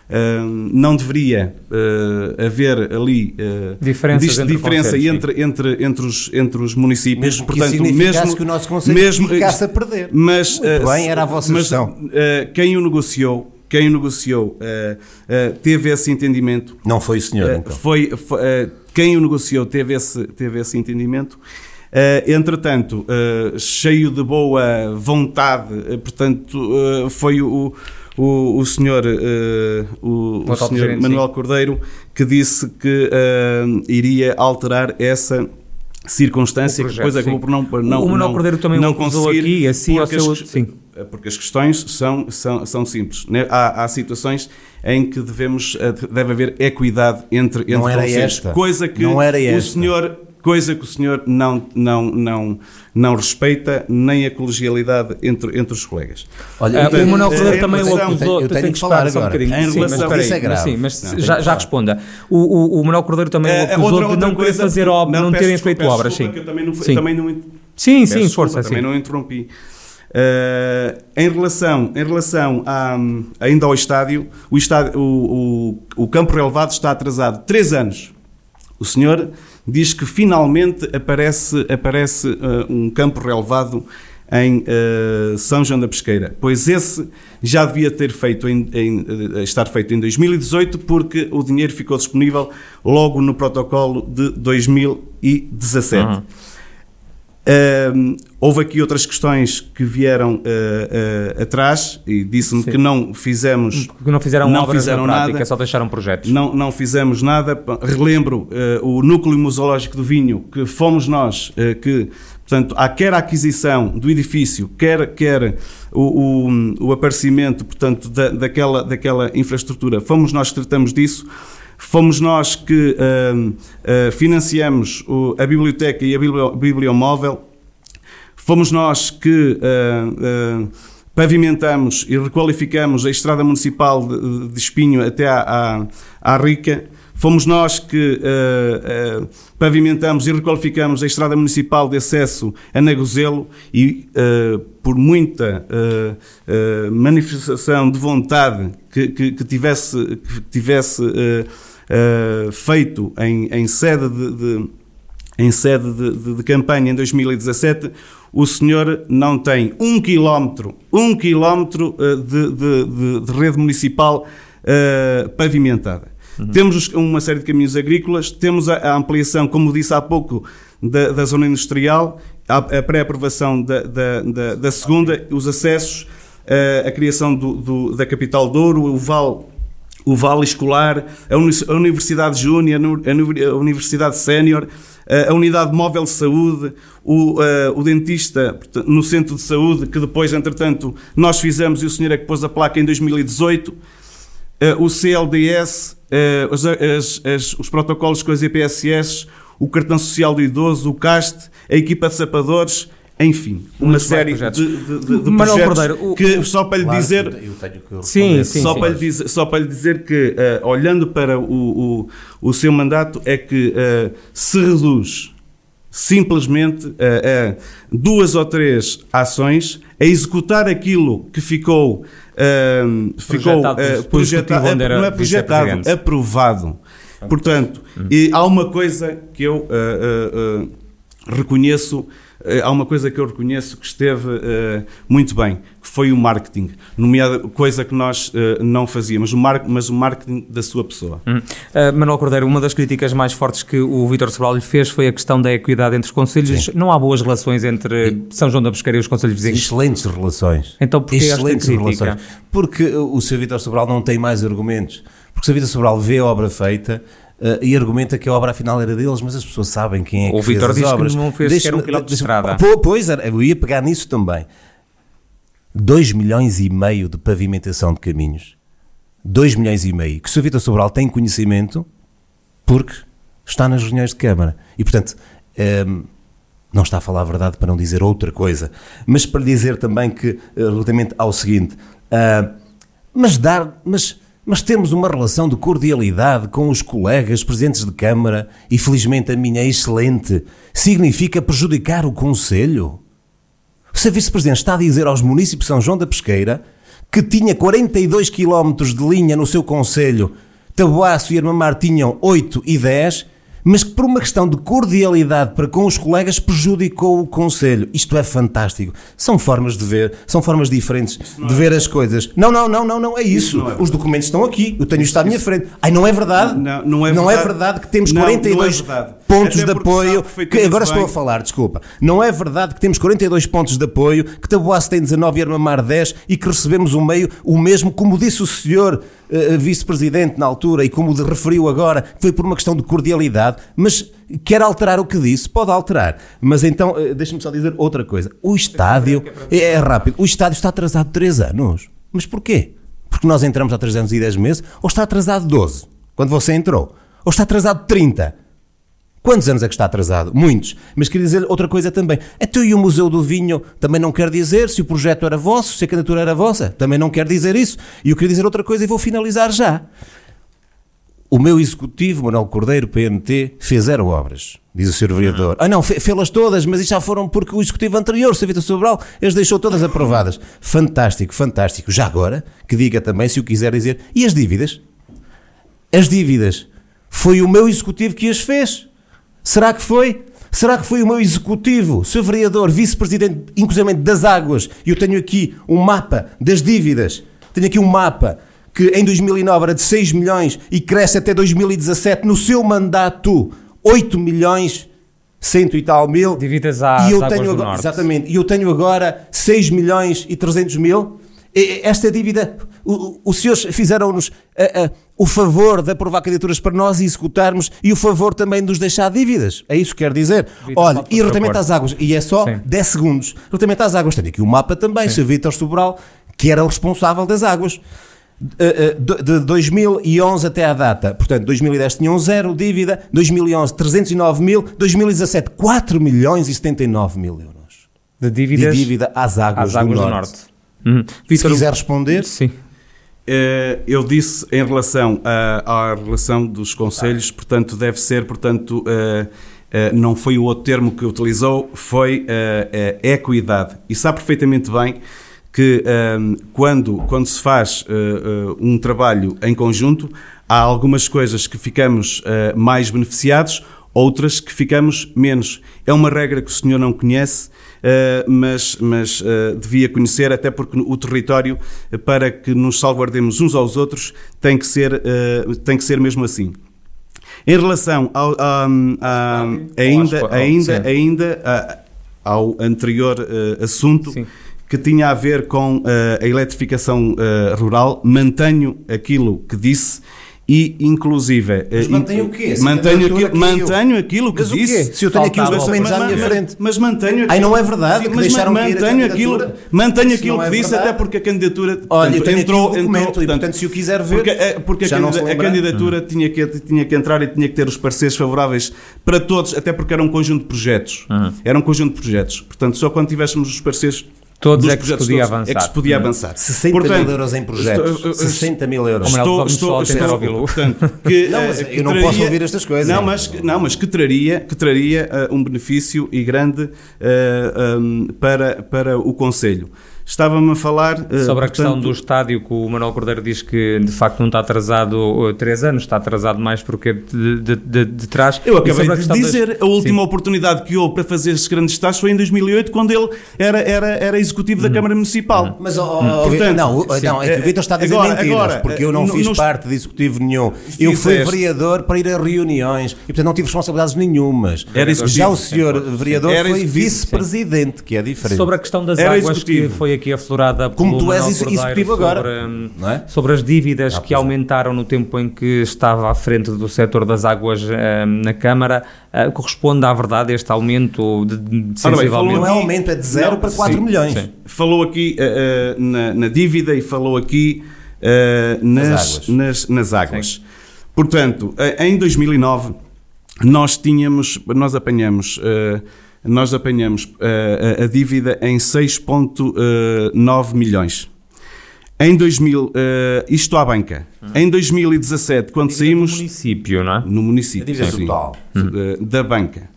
uh, Uh, não deveria uh, haver ali uh, Diferenças entre diferença entre, entre, entre, os, entre os municípios. Mesmo Portanto, que mesmo que o nosso Conselho mesmo, ficasse a perder. Mas, Muito bem, era a vossa mas, gestão. quem o negociou, quem o negociou teve esse entendimento. Não foi o senhor, então. Foi, foi quem o negociou teve esse, teve esse entendimento. Uh, entretanto, uh, cheio de boa vontade, uh, portanto, foi o, o, o senhor, o, o senhor Manuel sim. Cordeiro que disse que iria alterar essa circunstância projeto, que depois acabou por não, não o Manuel Cordeiro também não conseguir aqui assim ao seu, as, sim. porque as questões são, são, são simples né? há, há situações em que devemos deve haver equidade entre, entre não era vocês, esta. coisa que não era esta. o senhor coisa que o senhor não, não, não, não respeita nem a colegialidade entre, entre os colegas. Olha, Portanto, o Manuel Ferreira também o acusou. Eu tenho, eu que falar agora. Um bocadinho. Em relação, mas, isso é grave. Sim, mas não, já, já responda. O, o, o Manuel Cordeiro também o acusou outra, outra de não querer fazer obras, não, não terem feito obras. Sim. Eu também não, sim. Também não, sim, sim, força. Também não interrompi. Uh, em relação, em relação a, ainda ao estádio, o, estádio o, o, o campo relevado está atrasado 3 anos. O senhor diz que finalmente aparece, aparece uh, um campo relevado em uh, São João da Pesqueira, pois esse já devia ter feito em, em, uh, estar feito em 2018 porque o dinheiro ficou disponível logo no protocolo de 2017. Uhum. Uh, houve aqui outras questões que vieram uh, uh, atrás e disse-me que não fizemos. Que não fizeram não fizeram na prática, nada, só deixaram projetos. Não, não fizemos nada. Relembro o núcleo museológico do vinho, que fomos nós que. Portanto, há quer a aquisição do edifício, quer, quer o, o, o aparecimento portanto, da, daquela, daquela infraestrutura, fomos nós que tratamos disso. Fomos nós que uh, uh, financiamos o, a biblioteca e a bibliomóvel. Fomos nós que uh, pavimentamos e requalificamos a estrada municipal de, de Espinho até à, à, à Rica. Fomos nós que uh, uh, pavimentamos e requalificamos a estrada municipal de acesso a Nagozelo e, uh, por muita manifestação de vontade que, que, que tivesse, que tivesse uh, feito em, em, sede, de, de em sede de, de, de, campanha em 2017, o senhor não tem um quilómetro, um quilómetro uh, de, de, rede municipal uh, pavimentada. Uhum. Temos uma série de caminhos agrícolas, temos a, a ampliação, como disse há pouco, da, da zona industrial, a, a pré-aprovação da, da, da, da, segunda, os acessos, a criação do, do, da capital de Ouro, o Val o Vale Escolar, a Universidade Júnior, a Universidade Sénior, a Unidade Móvel de Saúde, o, uh, o dentista no Centro de Saúde, que depois, entretanto, nós fizemos e o senhor é que pôs a placa em 2018, uh, o CLDS, uh, as, as, as, os protocolos com as EPSS, o cartão social do idoso, o CAST, a equipa de sapadores, enfim, uma série de, de, de, de projetos Cordeiro, o, que só para lhe claro, dizer, eu tenho que sim, sim, só sim, para lhe dizer, só para lhe dizer que uh, olhando para o, o, o, seu mandato é que uh, se reduz simplesmente uh, a duas ou três ações a executar aquilo que ficou ficou projetado, não é projetado, aprovado. Portanto, hum. e há uma coisa que eu reconheço há uma coisa que eu reconheço que esteve uh, muito bem, que foi o marketing, nomeada coisa que nós uh, não fazíamos, o mar, mas o marketing da sua pessoa. Hum. Uh, Manuel Cordeiro, uma das críticas mais fortes que o Vítor Sobral lhe fez foi a questão da equidade entre os conselhos. Sim. Não há boas relações entre São João da Pesqueira e os conselhos vizinhos? Excelentes relações. Então porquê Excelentes esta crítica? relações. Porque o Sr. Vítor Sobral não tem mais argumentos. Porque o Sr. Vítor Sobral vê a obra feita, Uh, e argumenta que a obra afinal era deles, mas as pessoas sabem quem é que o fez as obras. O Vitor disse que não fez um quilómetro de estrada. Pois, eu ia pegar nisso também. 2 milhões e meio de pavimentação de caminhos. 2 milhões e meio. Que o Sr. Vitor Sobral tem conhecimento porque está nas reuniões de Câmara. E, portanto, um, ehm, não está a falar a verdade para não dizer outra coisa. Mas para dizer também que, eh, relativamente ao seguinte, uh, mas dar... Mas, mas temos uma relação de cordialidade com os colegas presidentes de Câmara e felizmente a minha é excelente. Significa prejudicar o Conselho? O Sr. Vice-Presidente está a dizer aos municípios de São João da Pesqueira que tinha 42 km de linha no seu conselho, Taboaço e Armamar tinham 8 e 10, mas que por uma questão de cordialidade para com os colegas prejudicou o Conselho. Isto é fantástico. São formas de ver, são formas diferentes de ver as coisas. Não, não, não, não, não, é isso. não é os documentos estão aqui, eu tenho isto à minha frente. Ai, não é verdade? Não, não é Não verdade. é verdade que temos Não, não é 42 pontos de apoio. Que agora estou a bem. falar, desculpa. Não é verdade que temos 42 pontos de apoio, que Taboaço tem 19 e Armamar 10 e que recebemos o meio, o mesmo, como disse o senhor eh, vice-presidente na altura e como de referiu agora, foi por uma questão de cordialidade, mas quer alterar o que disse? Pode alterar. Mas então, eh, deixa-me só dizer outra coisa. O estádio, é, é rápido, o estádio está atrasado 3 anos. Mas porquê? Porque nós entramos há 3 anos e 10 meses, ou está atrasado 12, quando você entrou, ou está atrasado 30. Quantos anos é que está atrasado? Muitos. Mas queria dizer outra coisa também. Até e o Museu do Vinho também não quer dizer se o projeto era vosso, se a candidatura era vossa. Também não quer dizer isso. E eu queria dizer outra coisa e vou finalizar já. O meu executivo, Manuel Cordeiro, PNT, fez zero obras, diz o Sr. Vereador. Ah não, fe- fê-las todas, mas isto já foram porque o executivo anterior, Sr. Sobral, as deixou todas aprovadas. Fantástico, fantástico. Já agora, que diga também, se o quiser dizer, e as dívidas? As dívidas. Foi o meu executivo que as fez. Será que foi? Será que foi o meu executivo, Sr. Vereador, vice-presidente, inclusive das águas, e eu tenho aqui um mapa das dívidas, tenho aqui um mapa que em 2009 era de 6 milhões e cresce até 2017, no seu mandato, 8 milhões, cento e tal mil. Dívidas às e eu águas tenho do agora, Norte. Exatamente. E eu tenho agora 6 milhões e 300 mil. E- Esta dívida, os senhores fizeram-nos ah, ah, o favor de aprovar candidaturas para nós executarmos e o favor também de nos deixar dívidas. É isso que quer dizer. Vitor, Olha, e de relativamente às águas, e é só Sim. 10 segundos. Relativamente às águas, tenho aqui o mapa também, Sr. Vítor Sobral, que era o responsável das águas. Uh, de de 2011 até à data, portanto, 2010 tinham zero dívida, 2011 309 mil, 2017 4 milhões e 79 mil euros De de dívidas dívida às águas, às águas do, do norte. Norte. Uhum. Se quiser responder, Sim. Eh, eu disse em relação à, à relação dos conselhos, portanto, deve ser, portanto, eh, eh, não foi o outro termo que utilizou, foi eh, eh, equidade. E sabe perfeitamente bem que eh, quando, quando se faz eh, eh, um trabalho em conjunto, há algumas coisas que ficamos eh, mais beneficiados, outras que ficamos menos. É uma regra que o senhor não conhece, eh, mas, mas eh, devia conhecer, até porque o território, eh, para que nos salvaguardemos uns aos outros, tem que ser, eh, tem que ser mesmo assim. Em relação ao, a- a- ainda, Ao- ainda, sim. ainda a- ao anterior eh, assunto Sim. que tinha a ver com eh, a eletrificação eh, rural, mantenho aquilo que disse e, inclusive... Mas eh, mantém in- o quê? Se a Mantenho aquilo, caiu. mantenho aquilo que Mas o quê? disse. Se eu tenho aqui os documentos à Mas- minha mas- frente. Mas mantenho Ai, não é verdade Sim, que mas deixaram a mantenho aquilo, mantenho aquilo não que é disse, verdade. até porque a candidatura Olha, portanto, eu tenho entrou, documento entrou, e, portanto, se o quiser ver, porque, eh, porque a, a lembra. candidatura tinha, que, tinha que entrar e tinha que ter os pareceres favoráveis para todos, até porque era um conjunto de projetos. Era um conjunto de projetos. Portanto, só quando tivéssemos os pareceres Todos dos é que se podia todos, é que avançar. se podia avançar. 60 Portanto, mil euros em projetos. estou- 60 mil euros. Estou, vamos estou, estou, portanto, que, Não, eh, mas que eu não posso ouvir estas coisas. Não, mas, que- não, mas que traria, que traria eh, um benefício e grande eh, um, para, para o Conselho. Estava-me a falar... eh, Sobre a questão portanto, do estádio, que o Manuel Cordeiro diz que de facto não está atrasado uh, três anos, está atrasado mais porque de, de, de, de trás. Eu acabei de questão das- dizer, a última Sim. oportunidade que houve para fazer esses grandes estágios foi em 2008, quando ele era, era, era executivo Uhum. da Câmara Municipal. Mas, ó, ó, Portanto, não, sim. não, é que o Vitor está a dizer Agora- mentiras, agora, porque eu não no- fiz nos- parte de executivo nenhum. Eu fui vereador para ir a reuniões e, portanto, não tive responsabilidades nenhumas. Era executivo. Já o senhor vereador Era foi vice-presidente, que é diferente. Sobre a questão das Era águas executivo. que foi aqui aflorada Como tu és executivo agora, sobre, não é? sobre as dívidas Ah, que é. aumentaram no tempo em que estava à frente do setor das águas hum, na Câmara, ah, corresponde à verdade este aumento de, de bem, sensivelmente? falou Não é aumento, é de 0 Não, para 4 sim, milhões. sim. Falou aqui eh, eh, na, na dívida e falou aqui eh, nas, águas. nas, nas águas. Portanto, eh, em 2009 nós tínhamos, nós apanhamos, eh, nós apanhamos eh, a, a dívida em 6.9 milhões. Em 2000, eh, isto à banca. Em 2017, quando saímos município, não é? no município, A dívida sim, total. eh, da banca.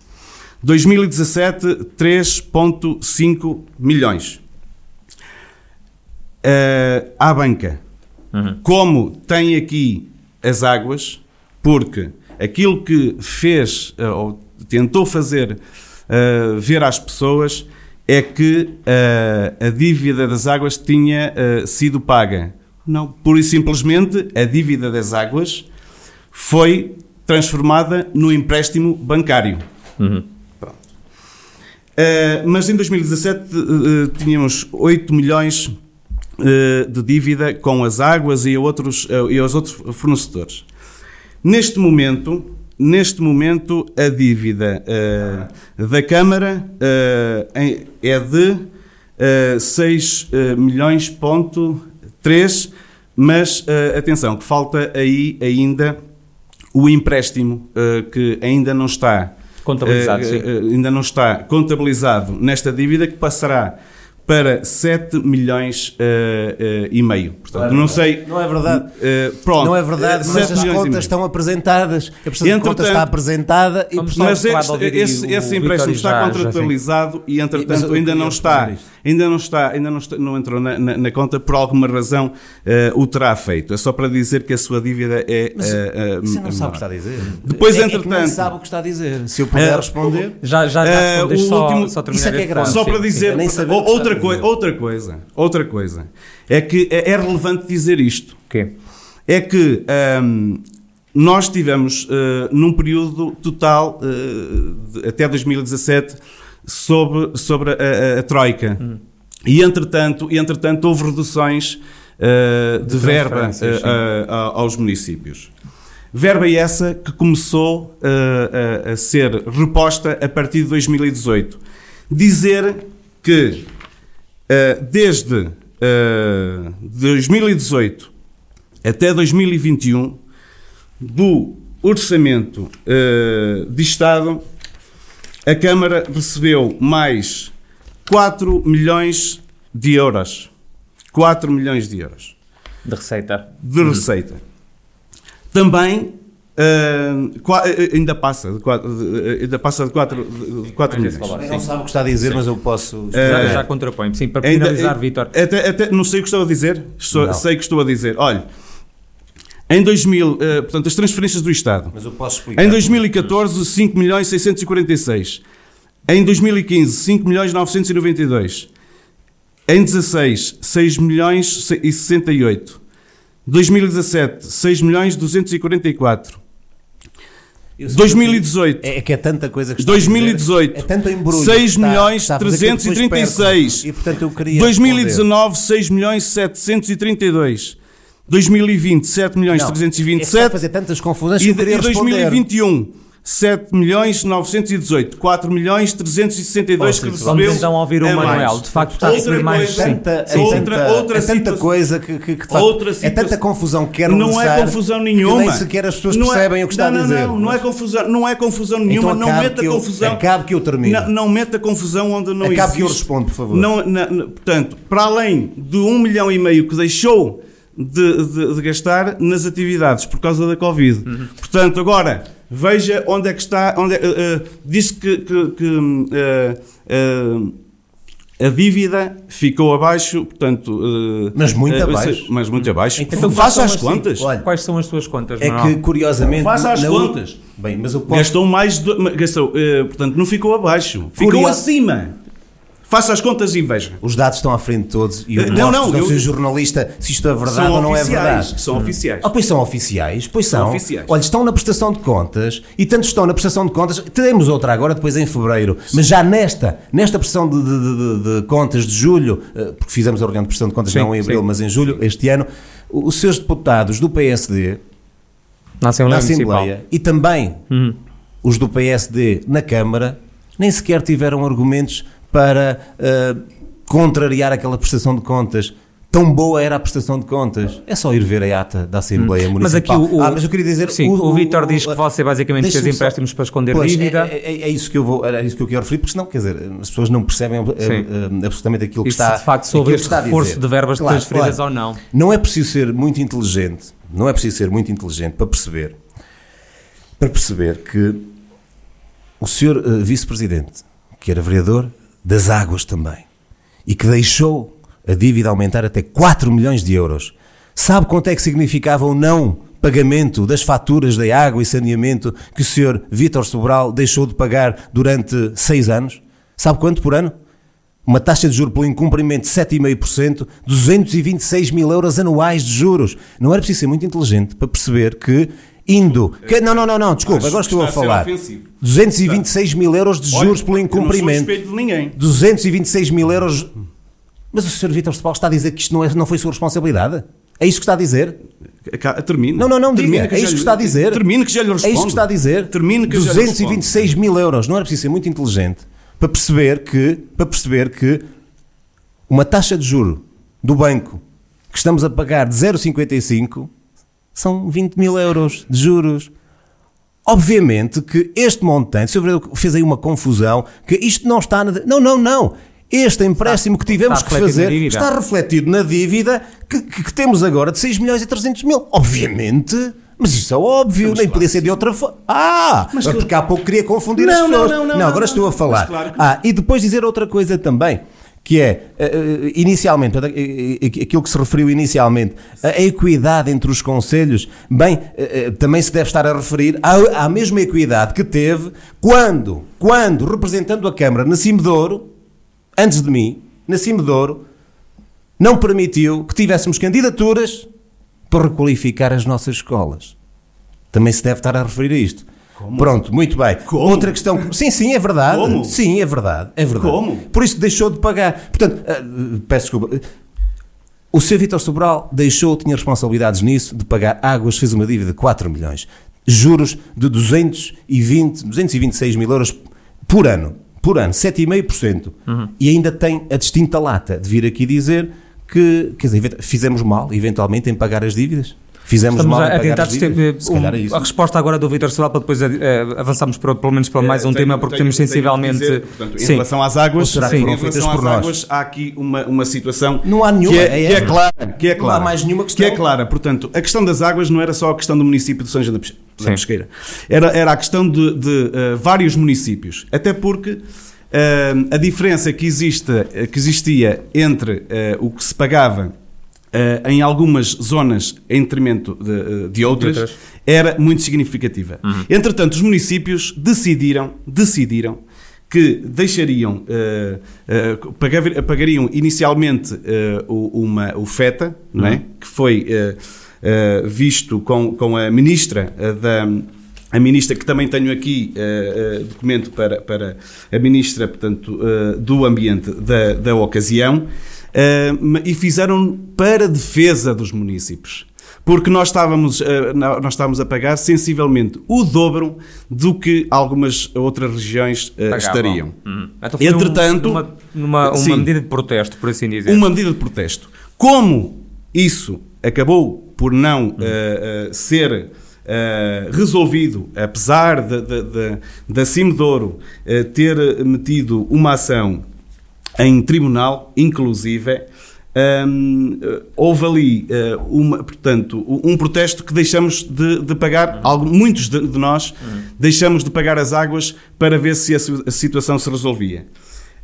2017, 3.5 milhões. uh, à banca. Uhum. Como tem aqui as águas, porque aquilo que fez, uh, ou tentou fazer uh, ver às pessoas, é que a dívida das águas tinha sido paga. Não, pura e simplesmente a dívida das águas foi transformada no empréstimo bancário. Uhum. Uh, mas em 2017 uh, uh, tínhamos 8 milhões de dívida com as águas e, outros, e os outros fornecedores. Neste momento, neste momento a dívida da Câmara é de 6 milhões ponto 3, mas atenção, que falta aí ainda o empréstimo que ainda não está Contabilizado, uh. Uh, ainda não está contabilizado nesta dívida que passará para 7 milhões uh, uh, e meio. Portanto, não, é sei. Não é verdade. Uh, pronto. Não é verdade, mas as contas estão apresentadas. A prestação de contas está apresentada e Mas este, esse, esse empréstimo está contratualizado e, entretanto, mas, ainda não está. Ainda não está, ainda não, está, não entrou na, na, na conta, por alguma razão o terá feito. É só para dizer que a sua dívida é. Mas, você não sabe o que está a dizer. Depois, é, entretanto. É que sabe o que está a dizer. Se eu puder responder. Já, já, já o só, último, só Isso é que é grave. Só para dizer. Outra coisa, outra coisa, outra coisa, é que é, é relevante dizer isto. Okay. É que um, nós tivemos, uh, num período total, uh, de, até 2017, sobre, sobre a, a, a Troika. Hum. E, entretanto, entretanto, houve reduções uh, de, de verba aos municípios. Verba essa que começou a, ser reposta a partir de 2018. Dizer que desde 2018 eh, até 2021, do orçamento eh, de Estado, a Câmara recebeu mais 4 milhões de euros. 4 milhões de euros. De receita. De receita. Também Uh, ainda passa de 4, ainda passa de 4, de 4 milhões. Não sabe o que está a dizer, Sim. mas eu posso. Uh, já, já contrapõe. Sim, para finalizar, Vitor. Até, até, não sei o que estou a dizer, estou, sei que estou a dizer. Olha, em 2000, uh, portanto, as transferências do Estado. Mas eu posso explicar. Em 2014, 5 milhões 646. Em 2015, 5 milhões 992. Em 16, 6 milhões e 68. 2017, 6 milhões 244. 2018. É, é que é tanta coisa que 2018. É tanto embrulho. 6 milhões está, 336. E portanto eu queria 2019, 6 milhões 732. 2020, 7 milhões não, 327. É fazer tantas confusões que e, eu queria e 2021, 7 milhões 918, 4 milhões 362 que recebeu. Vamos então ouvir o é Manuel. Mais. De facto, está a receber mais. Tanta, sim. Outra, outra é tanta coisa que, que, que outra é tanta confusão que quer Não é confusão nenhuma. Que nem sequer as pessoas não é- percebem é, o que está não, a dizer. Não, não, não é confusão, não é confusão nenhuma. Então, não meta eu, confusão. Acabe que eu termino. Não, não meta confusão onde não acabe existe. Acabe que eu respondo, por favor. Não, não, portanto, para além de 1 um milhão e meio que deixou de, de, de, gastar nas atividades por causa da Covid. Uhum. Portanto, agora veja onde é que está. Onde é, uh, uh, diz que, que, que uh, a dívida ficou abaixo, portanto. mas muito abaixo. Mas muito abaixo. Então, Faça as contas. Olha, Quais são as suas contas? É que, curiosamente. Faça as contas. Bem, mas eu posso... Gastou mais. gastou, portanto, não ficou abaixo. Ficou acima. Faça as contas e veja. Os dados estão à frente de todos e eu não, não, eu, jornalista se isto é verdade ou não é verdade. São oficiais. Oh, pois são oficiais, pois são. são. Oficiais. Olha, estão na prestação de contas e tanto estão na prestação de contas. Teremos outra agora, depois em fevereiro, mas já nesta, nesta prestação de, de, de, de contas de julho, eh, porque fizemos a reunião de prestação de contas sim, não em abril, sim. mas em julho, este ano, os seus deputados do PSD na Assembleia, na Assembleia e também uhum. os do PSD na Câmara nem sequer tiveram argumentos para uh, contrariar aquela prestação de contas. Tão boa era a prestação de contas. É só ir ver a ata da Assembleia hum. Municipal. Mas aqui o, ah, mas eu queria dizer. Sim, o, o, o Vítor diz que você basicamente fez empréstimos só, para esconder pois, dívida. É, é, é, isso que eu vou, é isso que eu quero referir, porque senão, quer dizer, as pessoas não percebem uh, absolutamente aquilo que Isso está. de facto sobre este reforço de verbas claro, transferidas claro. ou não. Não é preciso ser muito inteligente, não é preciso ser muito inteligente para perceber, para perceber que o senhor uh, vice-presidente, que era vereador, das águas também. E que deixou a dívida aumentar até 4 milhões de euros. Sabe quanto é que significava o não pagamento das faturas da água e saneamento que o Sr. Vítor Sobral deixou de pagar durante seis anos? Sabe quanto por ano? Uma taxa de juros pelo incumprimento de 7,5%, 226 mil euros anuais de juros. Não era preciso ser muito inteligente para perceber que indo. Que, não, não, não, não, desculpa, agora estou a falar. 226 mil euros de juros pelo incumprimento. Eu não sou de ninguém. 226 mil euros. Mas o Sr. Vítor Sobral está a dizer que isto não, é, não foi sua responsabilidade? É isso que está a dizer? Termina. Não, não, não, diga. É isso que está a dizer. Termino que já lhe respondo. É isso que está a dizer. Termino que 226 mil euros. Não era preciso ser muito inteligente para perceber que, para perceber que uma taxa de juro do banco que estamos a pagar de 0,55 são 20 mil euros de juros. Obviamente que este montante, o Sr. fez aí uma confusão, que isto não está na... Não, não, não. Este empréstimo que tivemos que fazer está refletido na dívida que, que, temos agora de 6 milhões e 300 mil. Obviamente mas isso é óbvio, nem claro. podia ser de outra forma. Ah, mas é porque há pouco queria confundir não, as pessoas. Não, não, não, não agora estou a falar. Claro que... Ah, e depois dizer outra coisa também que é, uh, inicialmente, aquilo que se referiu inicialmente, a equidade entre os conselhos, bem, também se deve estar a referir à, à, mesma equidade que teve quando, quando, representando a Câmara na Cimedouro, antes de mim, na Cimedouro, não permitiu que tivéssemos candidaturas para requalificar as nossas escolas. Também se deve estar a referir a isto. Como? Pronto, muito bem. Como? Outra questão. Sim, sim, é verdade. Como? Sim, é verdade. É verdade. Como? Por isso deixou de pagar. Portanto, uh, peço desculpa. O Sr. Vitor Sobral deixou, tinha responsabilidades nisso, de pagar águas, fez uma dívida de 4 milhões. Juros de 220, 226 mil euros por ano. Por ano, 7,5%. Uhum. E ainda tem a distinta lata de vir aqui dizer que quer dizer, fizemos mal, eventualmente, em pagar as dívidas? Fizemos Estamos mal a, a tentar um, a resposta agora do Vitor Silva para depois uh, avançarmos para, pelo menos para mais um tenho, tema, porque tenho, temos sensivelmente. Dizer, portanto, em relação às águas, sim. em relação às águas, há aqui uma, uma situação. Não há nenhuma. Que é, é, que é clara. Que é clara. Não há mais nenhuma questão. Que é clara. Portanto, a questão das águas não era só a questão do município de São João da Pesqueira. Era, era a questão de, de uh, vários municípios. Até porque. Uh, a diferença que, existe, que existia entre uh, o que se pagava Uh, em algumas zonas em detrimento de, eh, de, outras, de outras, era muito significativa. Uhum. Entretanto, os municípios decidiram, decidiram que deixariam, uh, uh, pagar, pagariam inicialmente uma, o FETA, uhum. é? Uhum. que foi visto com, com a ministra da a ministra, que também tenho aqui uh, uh, documento para, para a ministra portanto, uh, do Ambiente da, da ocasião, uh, e fizeram para defesa dos municípios. Porque nós estávamos, uh, nós estávamos a pagar sensivelmente o dobro do que algumas outras regiões uh, estariam. Uhum. Então Entretanto, um, uma, uma, uma medida de protesto, por assim dizer. Uma medida de protesto. Como isso acabou por não uhum. ser Uh, resolvido, apesar da Cimedouro uh, ter metido uma ação em tribunal, inclusive, um, houve ali uh, uma, portanto, um protesto que deixamos de, de pagar, algo, muitos de, de nós uhum. deixamos de pagar as águas para ver se a, a situação se resolvia.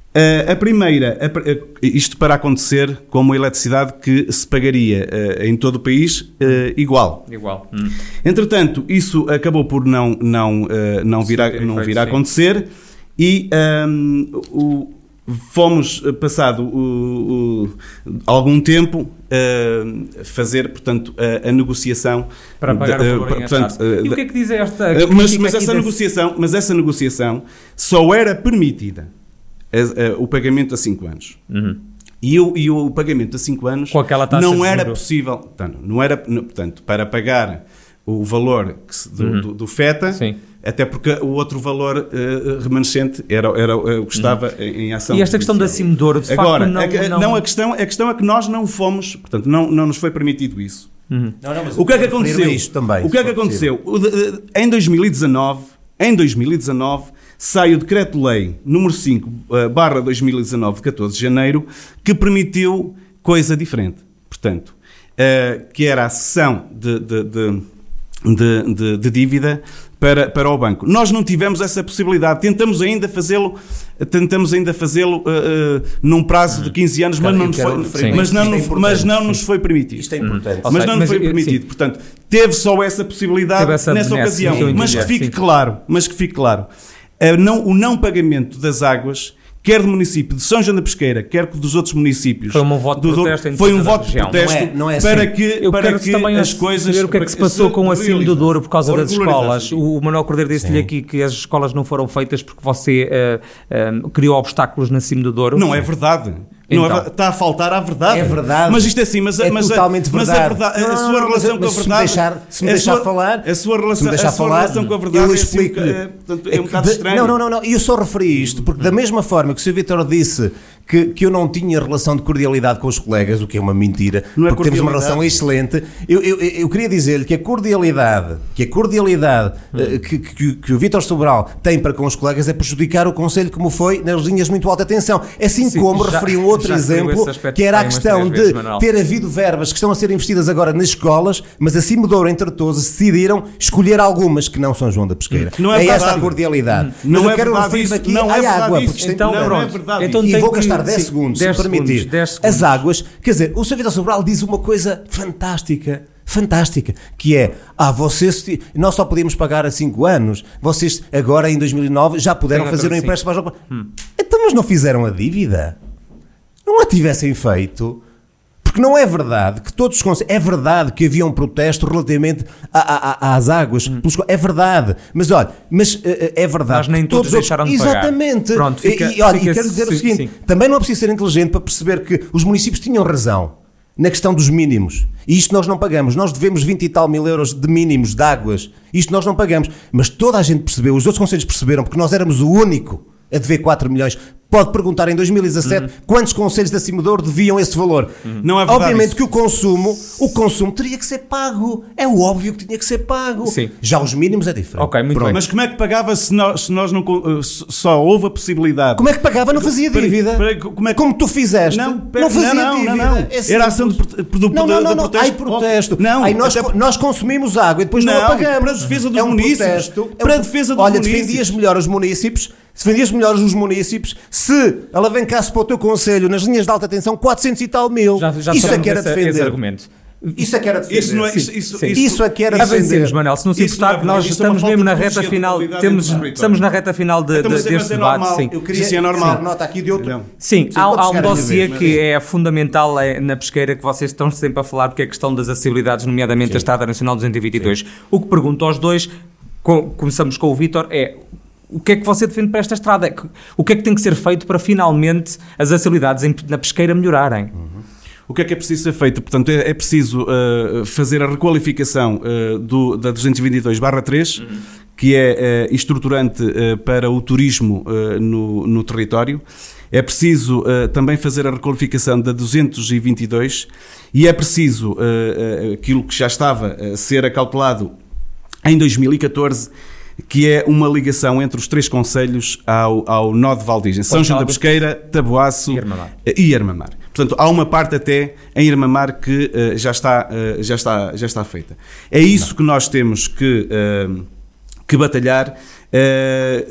Uh, a primeira, a, isto para acontecer como a eletricidade que se pagaria uh, em todo o país igual. Igual. Hum. Entretanto, isso acabou por não, não, não vir a, não vir a acontecer e um, o, fomos, eh, passado o, o, algum tempo, uh, fazer, portanto, a, a negociação... Para pagar de, o valor uh, portanto, E o que é que diz esta... mas, mas essa negociação, mas essa negociação só era permitida o pagamento a 5 anos. Uhum. E, o, e o pagamento a 5 anos não era possível, portanto, não era, portanto, para pagar o valor se, do, uhum. do, do, FETA, Sim. Até porque o outro valor uh, remanescente era, era o que estava uhum. em ação. E esta questão da Cimedouro, de Agora, facto, não, a, não... não... a, questão, a questão é que nós não fomos, portanto, não, não nos foi permitido isso. Uhum. Não, não, o que é que aconteceu? Isto também, o que é que aconteceu? Em 2019, em 2019 sai o decreto-lei número 5, uh, barra 2019, de 14 de janeiro, que permitiu coisa diferente. Portanto, uh, que era a sessão de, de, de de, de, de, dívida para, para o banco. Nós não tivemos essa possibilidade. Tentamos ainda fazê-lo tentamos ainda fazê-lo uh, uh, num prazo de 15 anos, mas não, nos foi, mas não, é mas não nos foi permitido. Isto é importante. Mas não nos foi permitido. Sim. Portanto, teve só essa possibilidade essa nessa ocasião. Mas que fique claro, mas que fique claro, uh, não, o não pagamento das águas quer do município de São João da Pesqueira, quer dos outros municípios. Foi um voto de protesto. Foi um voto de protesto não é, não é para assim. que, Eu para que também as coisas. Saber o que é que se passou com o Acimo do Douro por causa das escolas. O Manuel Cordeiro disse-lhe aqui que as escolas não foram feitas porque você uh, uh, criou obstáculos na Cimo do Douro. Não é verdade. Então. Não é, está a faltar à verdade. É verdade. Mas isto é assim, mas, é mas, totalmente mas verdade. a, verdade, não, a sua relação mas, com a verdade. Se me deixar, se me deixar sua, falar, a sua relação, a sua falar, relação com a verdade eu é, explico assim, é, portanto, é um bocado estranho. Não, não, não, não. Eu só referi isto porque, da mesma forma que o Sr. Vitor disse que, que eu não tinha relação de cordialidade com os colegas, o que é uma mentira, não é porque temos uma relação excelente. Eu, eu, eu queria dizer-lhe que a cordialidade, que a cordialidade hum. que, que, que, o Vítor Sobral tem para com os colegas é prejudicar o Conselho como foi nas linhas muito alta tensão. Assim Sim, como já, referi um outro exemplo, que era a questão de ter havido verbas que estão a ser investidas agora nas escolas, mas do Douro, entre todos, decidiram escolher algumas que não são João da Pesqueira. Não é, é essa a cordialidade. Hum. Não mas é eu quero referir aqui não é à água, porque então, não é verdade. Então, e vou gastar 10 segundos, 10 se permitir. Segundos, 10 segundos. As águas, quer dizer, o Sr. Vitor Sobral diz uma coisa fantástica fantástica, que é, ah, vocês, nós só podíamos pagar a 5 anos, vocês agora em 2009 já puderam Tem fazer um empréstimo hum. Então, mas não fizeram a dívida? Não a tivessem feito? Porque não é verdade que todos os É verdade que havia um protesto relativamente a, a, a, às águas. Hum. É verdade. Mas olha, mas eh, eh, é verdade. Mas nem todos, todos deixaram de pagar. Exatamente. Pronto, fica, e, olha, fica, e quero dizer sim, o seguinte: sim. também não é preciso ser inteligente para perceber que os municípios tinham razão na questão dos mínimos. E isto nós não pagamos. Nós devemos 20 e tal mil euros de mínimos de águas. Isto nós não pagamos. Mas toda a gente percebeu, os outros conselhos perceberam, porque nós éramos o único a dever 4 milhões. Pode perguntar em 2017 uhum. quantos conselhos da Cimodoro deviam esse valor. Uhum. Não é verdade Obviamente isso. que o consumo, o consumo teria que ser pago. É óbvio que tinha que ser pago. Sim. Já os mínimos é diferente. Ok, muito bem. Mas como é que pagava se nós, se nós não só houve a possibilidade? Como é que pagava? Não fazia dívida. Para, para, como, é que... como, tu fizeste? Não, não fazia não, dívida. Não, não. É Era ação de, de, não, não, não, não. Ai, protesto. Não, Ai, nós, até... nós consumimos água e depois não, não a pagamos. Para a defesa dos é um municípios. Protesto, é um... Para a defesa dos Olha, municípios. Olha, defendias melhor os municípios se vendias melhor os municípios, se alavancasse para o teu conselho nas linhas de alta tensão 400 e tal mil, já, já isso é que era esse, defender. Esse argumento. Isso é que era defender. Isso, não é, isso, isso, isso, isso é que era defender. Avancemos, Manel, se não se importar, é nós estamos mesmo na reta final, temos, estamos na reta final de, então, de, deste é debate. Normal. Sim. Eu queria sim, é normal. nota aqui de outro. Sim, sim há, há um dossiê que é fundamental é, na pesqueira que vocês estão sempre a falar, porque é a questão das acessibilidades, nomeadamente sim. a Estrada Nacional 222. O que pergunto aos dois, começamos com o Vítor, é o que é que você defende para esta estrada? O que é que tem que ser feito para finalmente as acessibilidades na pesqueira melhorarem? Uhum. O que é que é preciso ser feito? Portanto, é, é preciso uh, fazer a requalificação uh, do, da 222-3, uhum. que é uh, estruturante para o turismo no, no, território. É preciso também fazer a requalificação da 222 e é preciso aquilo que já estava a ser acautelado em 2014 que é uma ligação entre os três conselhos ao, ao nó de Valdizem, São João da Pesqueira, Taboaço e Armamar. e Armamar. Portanto, há uma parte até em Irmamar que uh, já, está, uh, já, está, já está feita. É isso Não. que nós temos que, uh, que batalhar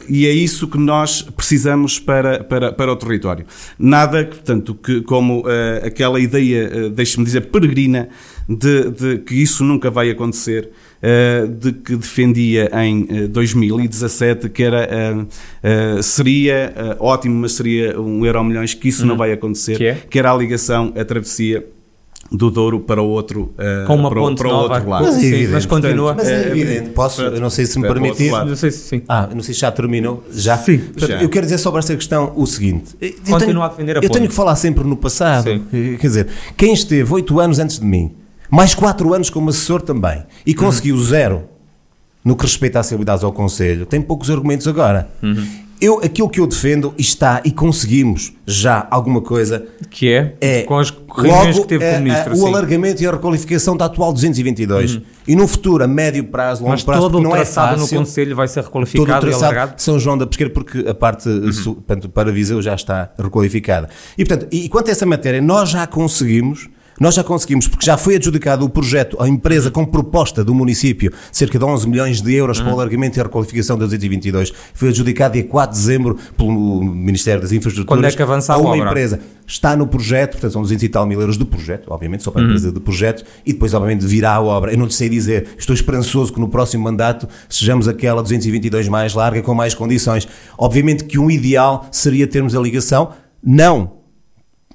e é isso que nós precisamos para, para, para o território. Nada, portanto, que, como aquela ideia, deixe-me dizer, peregrina, de, de que isso nunca vai acontecer. Uh, de que defendia em 2017 eh, que era uh, seria ótimo, mas seria um euro milhões que isso uhum. não vai acontecer, que, é? que era a ligação, a travessia do Douro para o outro, uh, Com uma para, ponte para o nova, outro lado. Mas, é evidente, mas continua. Mas é evidente. Posso, eu não sei se me permitir. Não sei se sim. Ah, não sei se já terminou. Já? Sim. Portanto, já. Eu quero dizer sobre esta questão o seguinte. Continua a defender a ponte. Eu tenho que falar sempre no passado. Sim. Quer dizer, quem esteve oito anos antes de mim mais 4 anos como assessor também, e conseguiu uhum. zero no que respeita às acessibilidades ao Conselho, tem poucos argumentos agora. Uhum. Eu, aquilo que eu defendo está e conseguimos já alguma coisa que é, é com as reuniões que teve com o ministro, o alargamento e a requalificação da atual 222 uhum. e no futuro a médio prazo, longo Mas prazo, todo não o traçado é fácil, no Conselho vai ser requalificado e alargado? São João da Pesqueira porque a parte uhum. portanto, para Viseu já está requalificada. E portanto, e quanto a essa matéria, nós já conseguimos Nós já conseguimos, porque já foi adjudicado o projeto à empresa com proposta do município, cerca de 11 milhões de euros para o alargamento e a requalificação da 222. Foi adjudicado dia 4 de dezembro pelo Ministério das Infraestruturas. Quando é que avança a a uma obra? empresa. Está no projeto, portanto são 200 e tal mil euros do projeto, obviamente, só para a empresa de projeto, e depois, obviamente, virá a obra. Eu não lhe sei dizer, estou esperançoso que no próximo mandato sejamos aquela 222 mais larga, com mais condições. Obviamente que um ideal seria termos a ligação, não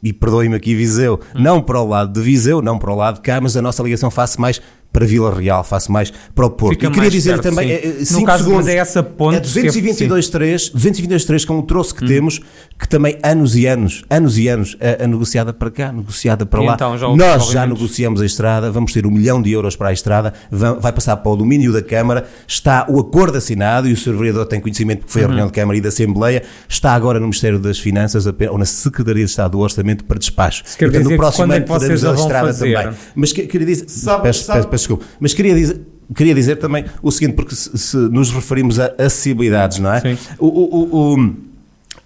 e perdoem-me aqui Viseu, não para o lado de Viseu, não para o lado de cá, mas a nossa ligação face mais para Vila Real, face mais para o Porto. Fica e queria dizer perto, também, sim. eh, eh, No caso, segundos, mas é essa ponte é que é- 222.3, 222.3 com o troço Hum. que temos, que também anos e anos, anos e anos, a, a negociada para cá, negociada para E lá. então, já Nós já negociamos a estrada, vamos ter um milhão de euros para a estrada, va- vai passar para o domínio da Câmara, está o acordo assinado e o Sr. Vereador tem conhecimento que foi a Uhum. reunião de Câmara e da Assembleia, está agora no Ministério das Finanças ou na Secretaria de Estado do Orçamento para despacho. quer Portanto, dizer no que próximo é ano que vocês teremos a estrada fazer? também. Mas que- queria dizer, Sabe- peço, sabe- peço- peço desculpa, mas queria dizer, queria dizer também o seguinte, porque se, se nos referimos a acessibilidades, não é? Sim. O, o- o- o-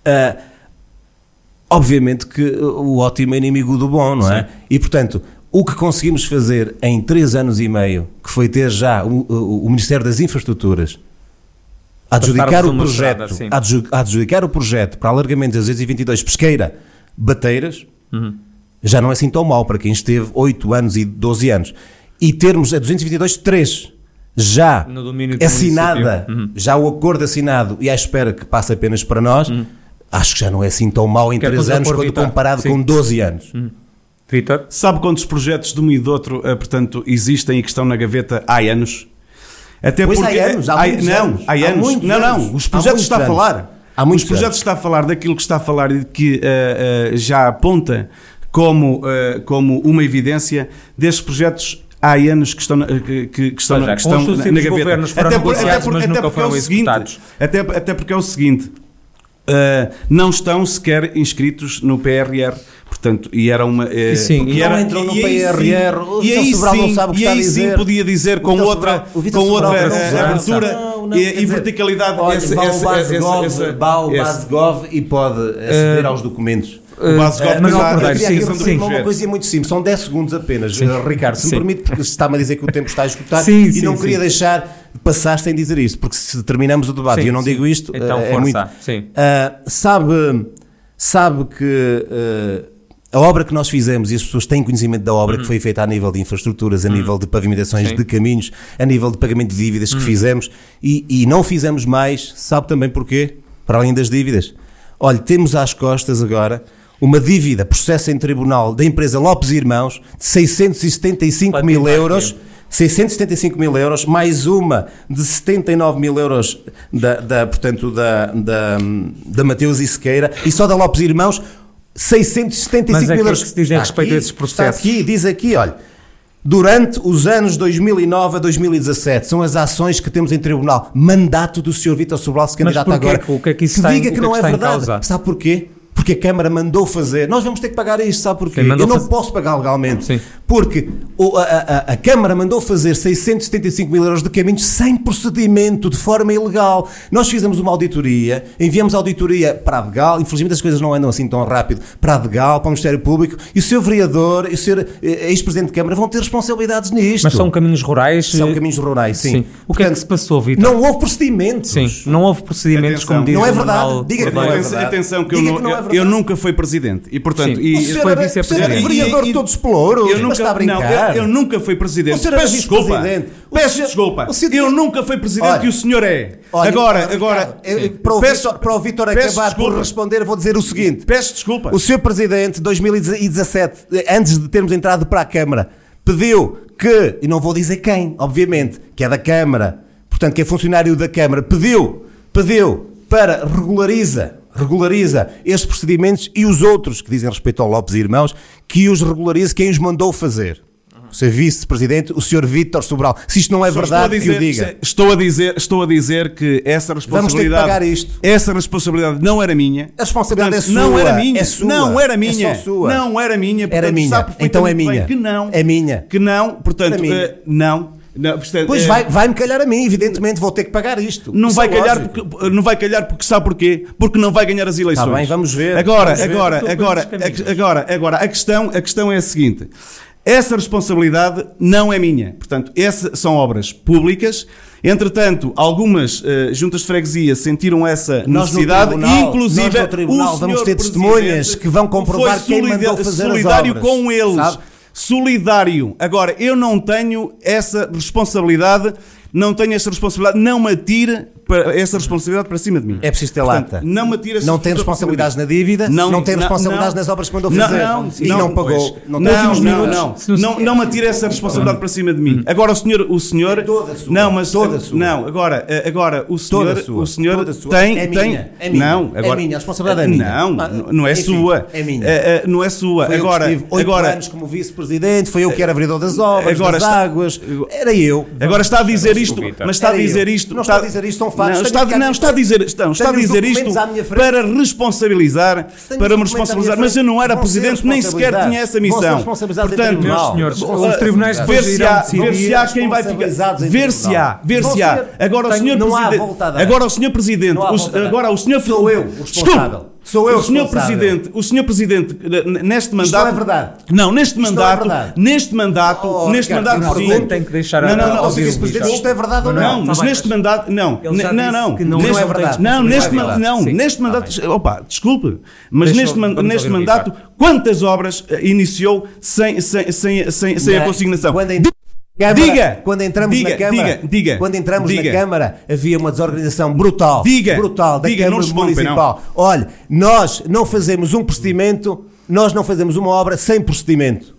ah, obviamente que o ótimo é inimigo do bom, não é? E portanto, o que conseguimos fazer em três anos e meio, que foi ter já o, o- Ministério das Infraestruturas a adjudicar o projeto, estrada, sim. a adju- a adjudicar o projeto para alargamento das 222 Pesqueira Bateiras, Uhum. já não é assim tão mal para quem esteve 8 anos e 12 anos. E termos a 222 3 já No domínio do assinada. Uhum. já o acordo assinado e à espera que passe apenas para nós, acho que já não é assim tão mal em Quer 3 fazer anos quando Vitor? comparado Sim. com 12 anos. Vitor? Sabe quantos projetos de um e do outro, eh, portanto, existem e que estão na gaveta há anos? Até Pois há porque anos, há há- muitos não, anos. há Há anos. muitos não, anos. não, os Há projetos está a anos. falar. Há muitos os projetos anos. está a falar daquilo que está a falar e que eh, eh, já aponta como, eh, como uma evidência destes projetos há anos que estão na, que, que- estão, é, que estão os na, na gaveta. governos foram negociados, mas nunca porque é seguinte, até, até porque é o seguinte, eh, não estão sequer inscritos no PRR. Portanto, e era uma. eh, E sim, e não era, entram no e aí PRR, sim- o E aí Sobral não sim, sabe o que e está a aí sim podia dizer com outra, Sobral- com outra eh, abertura Não, não, e, e dizer, verticalidade. Olha, esse- base gov e pode aceder aos documentos. O base Eh, mas não acordar, sim, sim. Uma, coisa muito simples, são 10 segundos apenas. Uh, Ricardo, se me Sim. permite, porque está-me a dizer que o tempo está a esgotar Sim, e sim, não sim. queria deixar de passar sem dizer isto, porque se terminamos o debate Sim, e eu não sim. digo isto, Então, é força, muito. sim. Uh, sabe, sabe que uh, a obra que nós fizemos e as pessoas têm conhecimento da obra que foi feita a nível de infraestruturas, a nível de pavimentações Sim. de caminhos, a nível de pagamento de dívidas que fizemos e, e não fizemos mais, sabe também porquê? Para além das dívidas. Olha, temos às costas agora uma dívida, processo em tribunal da empresa Lopes e Irmãos de 675 mil euros. aqui. 675 mil euros, mais uma de 79 mil euros da, da, portanto, da, da, da Mateus e Sequeira, e só da Lopes e Irmãos, 675 Mas é mil que euros. que se diz em Está respeito aqui, a esses processos? Está aqui, diz aqui, olha. Durante os anos 2009 a 2017, são as ações que temos em tribunal. Mandato do Sr. Vítor Sobral, se candidato agora. O que é que isso em- diga que que é não que é está em verdade. Sabe porquê? Porque a Câmara mandou fazer. Nós vamos ter que pagar isto, sabe porquê? Sim, Eu não fazer- posso pagar legalmente. Sim. Porque o- a, a- a Câmara mandou fazer 675 mil euros de caminhos sem procedimento, de forma ilegal. Nós fizemos uma auditoria, enviamos a auditoria para a Degal, infelizmente as coisas não andam assim tão rápido, para a Degal, para o Ministério Público, e o seu vereador e o seu eh, ex-presidente de Câmara vão ter responsabilidades nisto. Mas são caminhos rurais. São caminhos rurais, sim. Sim. O que é que Portanto, se passou, Vitor? Não houve procedimentos. Sim, não houve procedimentos Atenção. como diz Não é verdade. Diga que não é Atenção, verdade. atenção que, eu, Diga nu- que não é eu- nunca fui presidente e portanto Sim. e, O senhor foi vice-presidente. senhor era vereador de todos os pelouros. Eu nunca, está a brincar. Não, eu, eu nunca fui presidente. O senhor Peço desculpa. Peço senhor- desculpa. o senhor Eu nunca fui presidente Olha, e o senhor é. Olha, agora, agora. eu- para, o Peço- Vítor, para o peço acabar por desculpa. responder, vou dizer o seguinte. Peço desculpa. O Sr. Presidente, 2017, antes de termos entrado para a Câmara, pediu que, e não vou dizer quem, obviamente, que é da Câmara, portanto, que é funcionário da Câmara, pediu, pediu para regulariza, regulariza estes procedimentos e os outros que dizem respeito ao Lopes e Irmãos, que os regularize quem os mandou fazer. O Sr. Vice-Presidente, o Sr. Vítor Sobral. Se isto não é Só verdade, estou a que o diga. Estou a dizer, estou a dizer que essa responsabilidade. pagar isto. Essa responsabilidade não era minha. A responsabilidade Portanto, é Não sua, era minha. é sua, Não era é minha. só sua. Não era minha. Era portanto, minha. sabe Então é minha. Que não. É minha. Que não. Portanto, É minha. eh, não. Não, portanto, Pois é- vai- vai-me calhar a mim, evidentemente vou ter que pagar isto. Não vai, é calhar lógico. porque, não vai calhar porque sabe porquê? Porque não vai ganhar as eleições. Tá bem, vamos ver. Agora, Vamos ver. agora, Estou agora, pelos caminhos. a- agora, agora, a questão, a questão é a seguinte. Essa responsabilidade não é minha. Portanto, essas são obras públicas. Entretanto, algumas eh, juntas de freguesia sentiram essa Nós no necessidade tribunal- e, inclusive, nós no tribunal o vamos ter testemunhas que vão comprovar quem mandou fazer as solidário obras, com eles. sabe? Solidário. Agora, eu não tenho essa responsabilidade, não tenho essa responsabilidade, não me atire para- essa responsabilidade para cima de mim. É preciso ter Portanto, lata. Não me essa Não tem responsabilidade responsabilidades na dívida, não, tem responsabilidades não. nas obras que mandou Não, fazer não, e não, pagou. pois. Não, Não, não, não, não, não, não me atire essa responsabilidade para cima de mim. Agora o senhor, o senhor, toda sua. não, mas Toda sua. não, agora, eh, agora o senhor, Toda sua. o senhor Toda sua. tem, É tem, minha. É minha. não, É agora, minha. A responsabilidade é minha. Não, Ah, não- não é enfim, sua, é minha. Eh, eh, não é sua. Foi Agora, agora, anos como vice-presidente, foi eu que era vereador das obras, Agora das está- águas, era eu. Agora está a dizer isto, mas está a dizer isto. Não está a dizer isto, são fatos. Não, está, não, está a dizer, está, está a dizer isto para responsabilizar, Tenho para me responsabilizar, mas eu não era presidente, nem sequer tinha essa missão. Portanto. Meus senhores, os tribunais ver se há, ver se há quem vai ficar. Ver se há, ver se há. Agora o senhor presidente, agora o senhor presidente, agora o senhor Sou eu o responsável. Sou eu o senhor presidente, o senhor presidente neste não mandato é verdade. Não, neste Isto não é mandato, neste mandato, Oh, neste Ricardo, mandato sim. pergunto, tem que deixar Não, a- não, não, ao vice-presidente, isto é verdade ou não? Não, mas Tá neste mas- mandato, não, não, não, não- neste, não é verdade. Não, Não neste, é não, Sim, neste tá mandato, opa, desculpe, mas neste, neste mandato, quantas obras eh, iniciou sem, sem, sem, sem, sem a Na- consignação? Câmara, Diga! quando entramos Diga, na Câmara, diga, diga, quando entramos diga. na Câmara, havia uma desorganização brutal, Diga, brutal da diga, não Câmara Municipal. Olha, nós não fazemos um procedimento, nós não fazemos uma obra sem procedimento.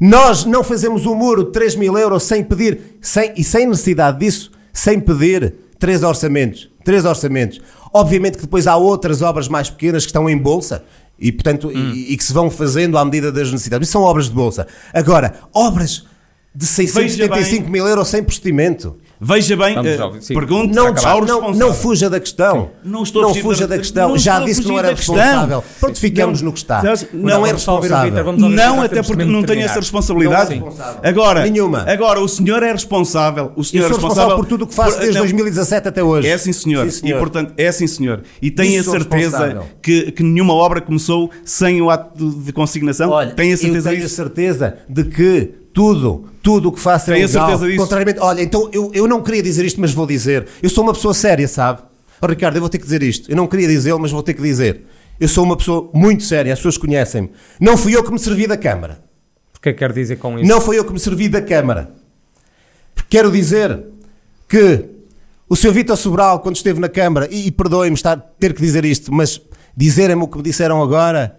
Nós não fazemos um muro de 3 mil euros sem pedir, sem, e sem necessidade disso, sem pedir três orçamentos. Três orçamentos. Obviamente que depois há outras obras mais pequenas que estão em bolsa e, portanto, e, e que se vão fazendo à medida das necessidades. Isso são obras de bolsa. Agora, obras de 675 mil euros sem procedimento. Veja bem, Vamos eh, sim. pergunto Não, não, responsável. não fuja da questão. Não estou a fugir fuja da- da questão. não Já estou a disse que não era da questão. responsável. Pronto, ficamos Não. no que está. Não, não, é responsável. Não, até porque não terminar. essa responsabilidade. Não responsável. Agora, Nenhuma. Agora, o senhor é responsável. O senhor Eu é sou responsável por tudo o que faço desde não, 2017 até hoje. É sim, senhor. Sim, senhor. E, portanto, é sim, senhor. E tenho a certeza que, que nenhuma obra começou sem o ato de, consignação? Olha, tenho a certeza eu tenho disso? a certeza de que tudo, tudo o que faço é Tenho legal. certeza disso. Contrariamente, olha, então eu, eu não queria dizer isto, mas vou dizer. Eu sou uma pessoa séria, sabe? Oh, Ricardo, eu vou ter que dizer isto. Eu não queria dizê-lo, mas vou ter que dizer. Eu sou uma pessoa muito séria, as pessoas conhecem-me. Não fui eu que me servi da Câmara. O que é que quer dizer com isso? Não foi eu que me servi da Câmara. Quero dizer que o Sr. Vítor Sobral, quando esteve na Câmara, e, e perdoem-me estar ter que dizer isto, mas dizerem-me o que me disseram agora,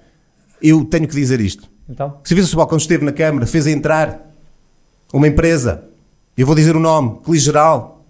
eu tenho que dizer isto. Então? O Sr. Vítor Sobral, quando esteve na Câmara, fez entrar uma empresa, eu vou dizer o nome, Coligeral,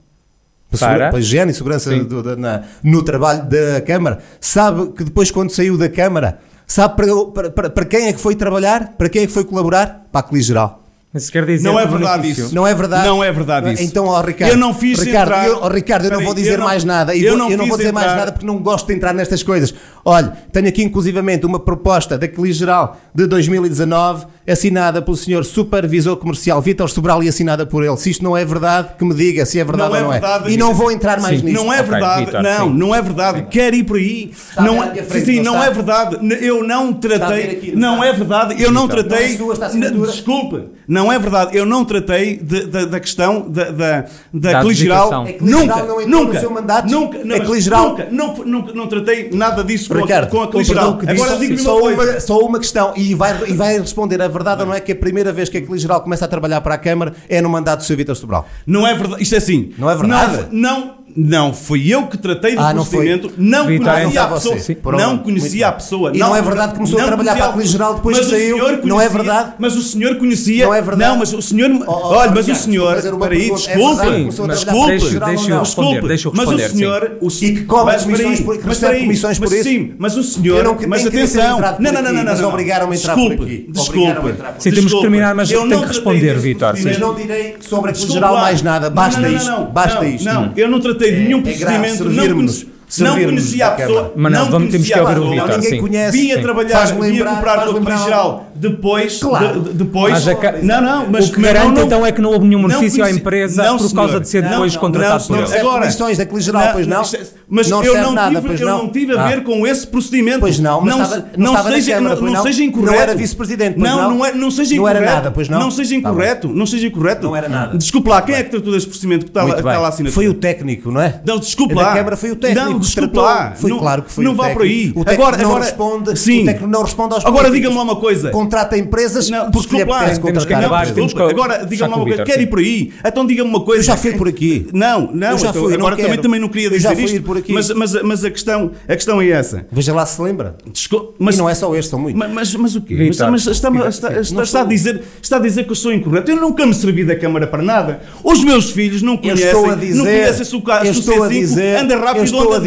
para, Para? para a higiene e segurança do- na- no trabalho da Câmara. Sabe que depois, quando saiu da Câmara, sabe para, para, para- quem é que foi trabalhar? Para quem é que foi colaborar? Para a Coligeral. Mas quer dizer Não é verdade benefício- isso. Não é verdade? Não é verdade isso. Então, ó, Ricardo, Eu não fiz Ricardo, entrar- eu, ó, Ricardo, eu não vou dizer não- mais nada. E eu vou- não eu não vou dizer mais entrar- nada porque não gosto de entrar nestas coisas. Olha, tenho aqui inclusivamente uma proposta da Cli Geral de 2019, assinada pelo senhor Supervisor Comercial Vítor Sobral e assinada por ele. Se isto não é verdade, que me diga se é verdade Não é ou não é. verdade. E não vou entrar mais Sim. nisto. Não é Ok, verdade, Vítor, não, sim. não é verdade. Quer ir por aí. Está não, minha frente, sim, não é verdade. Eu não a tratei. aqui, não não é verdade. Eu não tratei. não é Desculpe, não é verdade. Eu não tratei de- da- da questão da, da, da adjudicação. É que Coligeral Nunca, não entrou no nunca, seu mandato? nunca, É não, Coligeral- nunca, não, nunca, não tratei nada disso com, a- Ricardo, com a com que Agora digo-lhe só, uma, só uma questão e vai, e vai responder a verdade ou não é que a primeira vez que a Coligeral começa a trabalhar para a Câmara é no mandato do Sr. Vítor Sobral. Não é verdade. Isto é assim. Não é verdade? Não, não, não fui eu que tratei do Ah, não procedimento. Não, Vitor, conhecia então a pessoa. Sim. Não conhecia a pessoa. E não é verdade que começou a não trabalhar conhecia para a Coligeral depois mas que o saiu? senhor Não é conhecia- verdade? Mas o senhor conhecia. Não é verdade? Não, mas o senhor. Oh, oh, olha, mas o senhor. Espera aí. É desculpe. para desculpe. Não? eu Mas o senhor. O, E que cobra comissões por- que mas recebe espera aí, comissões por mas isso? Sim, mas o senhor. Não mas atenção. Não, não, não, não, não. mas não. obrigaram-me a entrar Desculpe, por aqui. Desculpe. Sim, temos que desculpe. terminar, mas tem não que responder, sim. Mas não direi sobre a Coligeral lá. mais nada. Basta Não, não, não, isto. não, Basta não, isto. Não, eu não tratei de nenhum É procedimento. Não não conhecia a pessoa. Mas não, vamos- temos que a ouvir o Não, ninguém sim. conhece. Vinha trabalhar, vinha comprar a lembrar geral depois, Claro. de- de- depois. A ca- não, não, mas o que garante não- então é que não houve nenhum benefício à empresa não, por causa de ser Não, depois não, contratado não, por senhor. eles. recebe comissões da Colegial, pois não? é- Mas Não eu não, tive, pois eu não? não tive a Ah. ver com esse procedimento. Pois não, mas não, seja, não, seja incorreto. Não era vice-presidente, não, não? não, é, não seja incorreto. nada, pois não? Não seja Tá incorreto, não seja incorreto. Não era nada. Desculpe lá, quem é que tratou desse procedimento que está, lá- assinado? Foi o técnico, não é? Não, desculpe Da lá. Câmara foi o técnico. Lá. Foi Não- claro que foi não vá por aí. O técnico Agora- não agora- responde. Sim. O técnico não responde aos Agora diga-me lá uma coisa. Contrata empresas Não, desculpe lá. Temos que acabar, Agora, diga-me lá uma coisa. Quer ir por aí? Então diga-me uma coisa. Eu já fui por aqui. Não, não. Eu já fui, agora também, também não queria dizer isto. ir por aqui. Mas, mas, mas a, questão, a questão é essa. Veja lá se lembra. Mas, E não é só este, são muitos. mas, mas, mas o quê? Mas, mas está, a dizer, está a dizer que eu sou incorreto. Eu nunca me servi da Câmara para nada. Os meus filhos não Eu conhecem. estou a dizer, não conhecem se o ca- eu se o estou a C5 dizer, anda rápido eu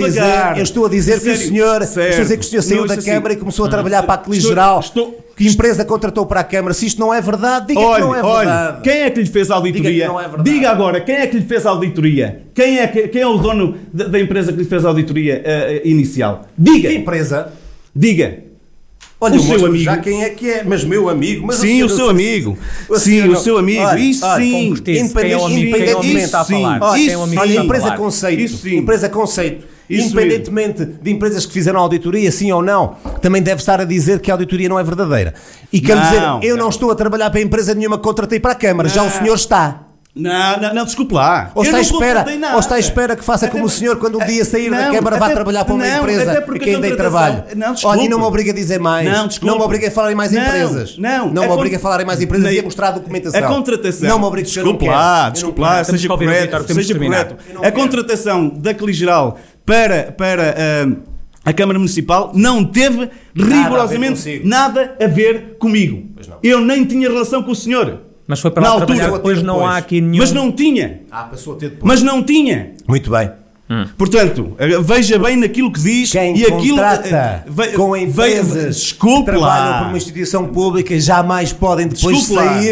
anda dizer, eu estou a dizer que o Sério? senhor, estou a dizer que o senhor saiu Não, da isso assim. Câmara e começou a trabalhar para a Coligeral, Estou- estou- que empresa contratou para a Câmara. Se isto não é verdade, diga que Olha, não é verdade. quem é que lhe fez a auditoria? Diga que é. Diga agora, quem é que lhe fez a auditoria? Quem é, que- quem é o dono da, da empresa que lhe fez a auditoria eh, inicial? Diga! Que empresa? Diga! Olha, O seu amigo. Já quem é que é? Mas meu amigo. Mas Sim, o seu amigo. Sim, o seu amigo. Isso sim. concretize quem é o amigo, quem é o amigo que está a falar. Olha, é que empresa conceito. Isso sim. Empresa conceito. Isso Independentemente de empresas que fizeram auditoria, sim ou não, também deve estar a dizer que a auditoria não é verdadeira. E quer Não, dizer, eu não. não estou a trabalhar para empresa nenhuma que contratei para a Câmara, já o Não. senhor está. Não, não, não, desculpe lá. Ou está, à não espera, ou está à espera que faça como o senhor quando um dia sair da Não, Câmara vá até- trabalhar para uma não, empresa até e quem a contratação- trabalho. Não, Olha, desculpe. e não me obriga a dizer mais. Não, desculpe. Não me obriga a falar em mais Não, empresas. não. Não A me obriga a falar em mais empresas e a mostrar a documentação. A contratação. Não me obriga a dizer Desculpe não lá, quero. Não desculpe quero. lá, seja correto. Seja correto. Não A quero. contratação da Coligeral para, para ah, a Câmara Municipal não teve rigorosamente consigo. nada a ver comigo. não. Eu nem tinha relação com o senhor. Mas foi para Na lá altura, trabalhar depois, não há aqui nenhum... Mas não tinha. Ah, passou a ter depois. Mas não tinha. Muito bem. Portanto, eh, veja bem naquilo que diz Quem e aquilo contrata eh, ve- com ve- empresas desculpe que trabalham lá. por uma instituição pública jamais podem depois Desculpe lá.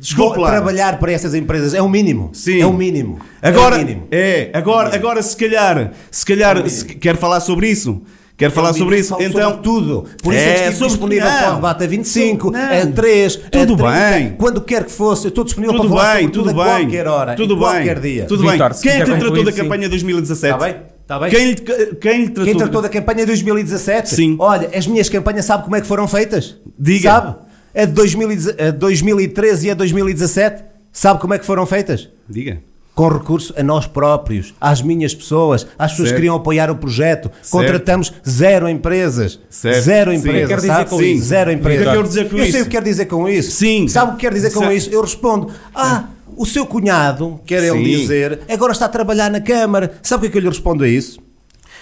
Desculpe lá. trabalhar para essas empresas. É o mínimo. Sim. É o mínimo. Agora, é o mínimo. é, agora, agora se calhar, se calhar, se quer falar sobre isso, quer falar sobre isso, Falo então sobre tudo. Por isso é, É, que estive disponível não. para o debate a 25, Não. a 3, Tudo a 30, bem. quando quer que fosse. Eu estou disponível tudo para falar bem, sobre tudo tudo a bem, qualquer hora, tudo em bem, qualquer dia. tudo bem. Quem é que tratou da campanha 2017? Está bem? Está bem? Quem lhe, quem lhe tratou? Quem tratou da campanha de 2017? Sim. Olha, as minhas campanhas sabe como é que foram feitas? Diga. Sabe? A de 2010 a 2013 e a 2017? Sabe como é que foram feitas? Diga. Com recurso a nós próprios, às minhas pessoas, às pessoas que Certo. queriam apoiar o projeto. Contratamos zero empresas. Certo. Zero Sim. empresas. Que sabe? Sim. isso? Zero empresas. Que é que eu quero dizer com Eu sei isso? o que quer dizer com isso. Sim. Sabe o que quer dizer com isso? Eu respondo: Ah, o seu cunhado, quer ele Sim. dizer, agora está a trabalhar na Câmara. Sabe o que é que eu lhe respondo a isso?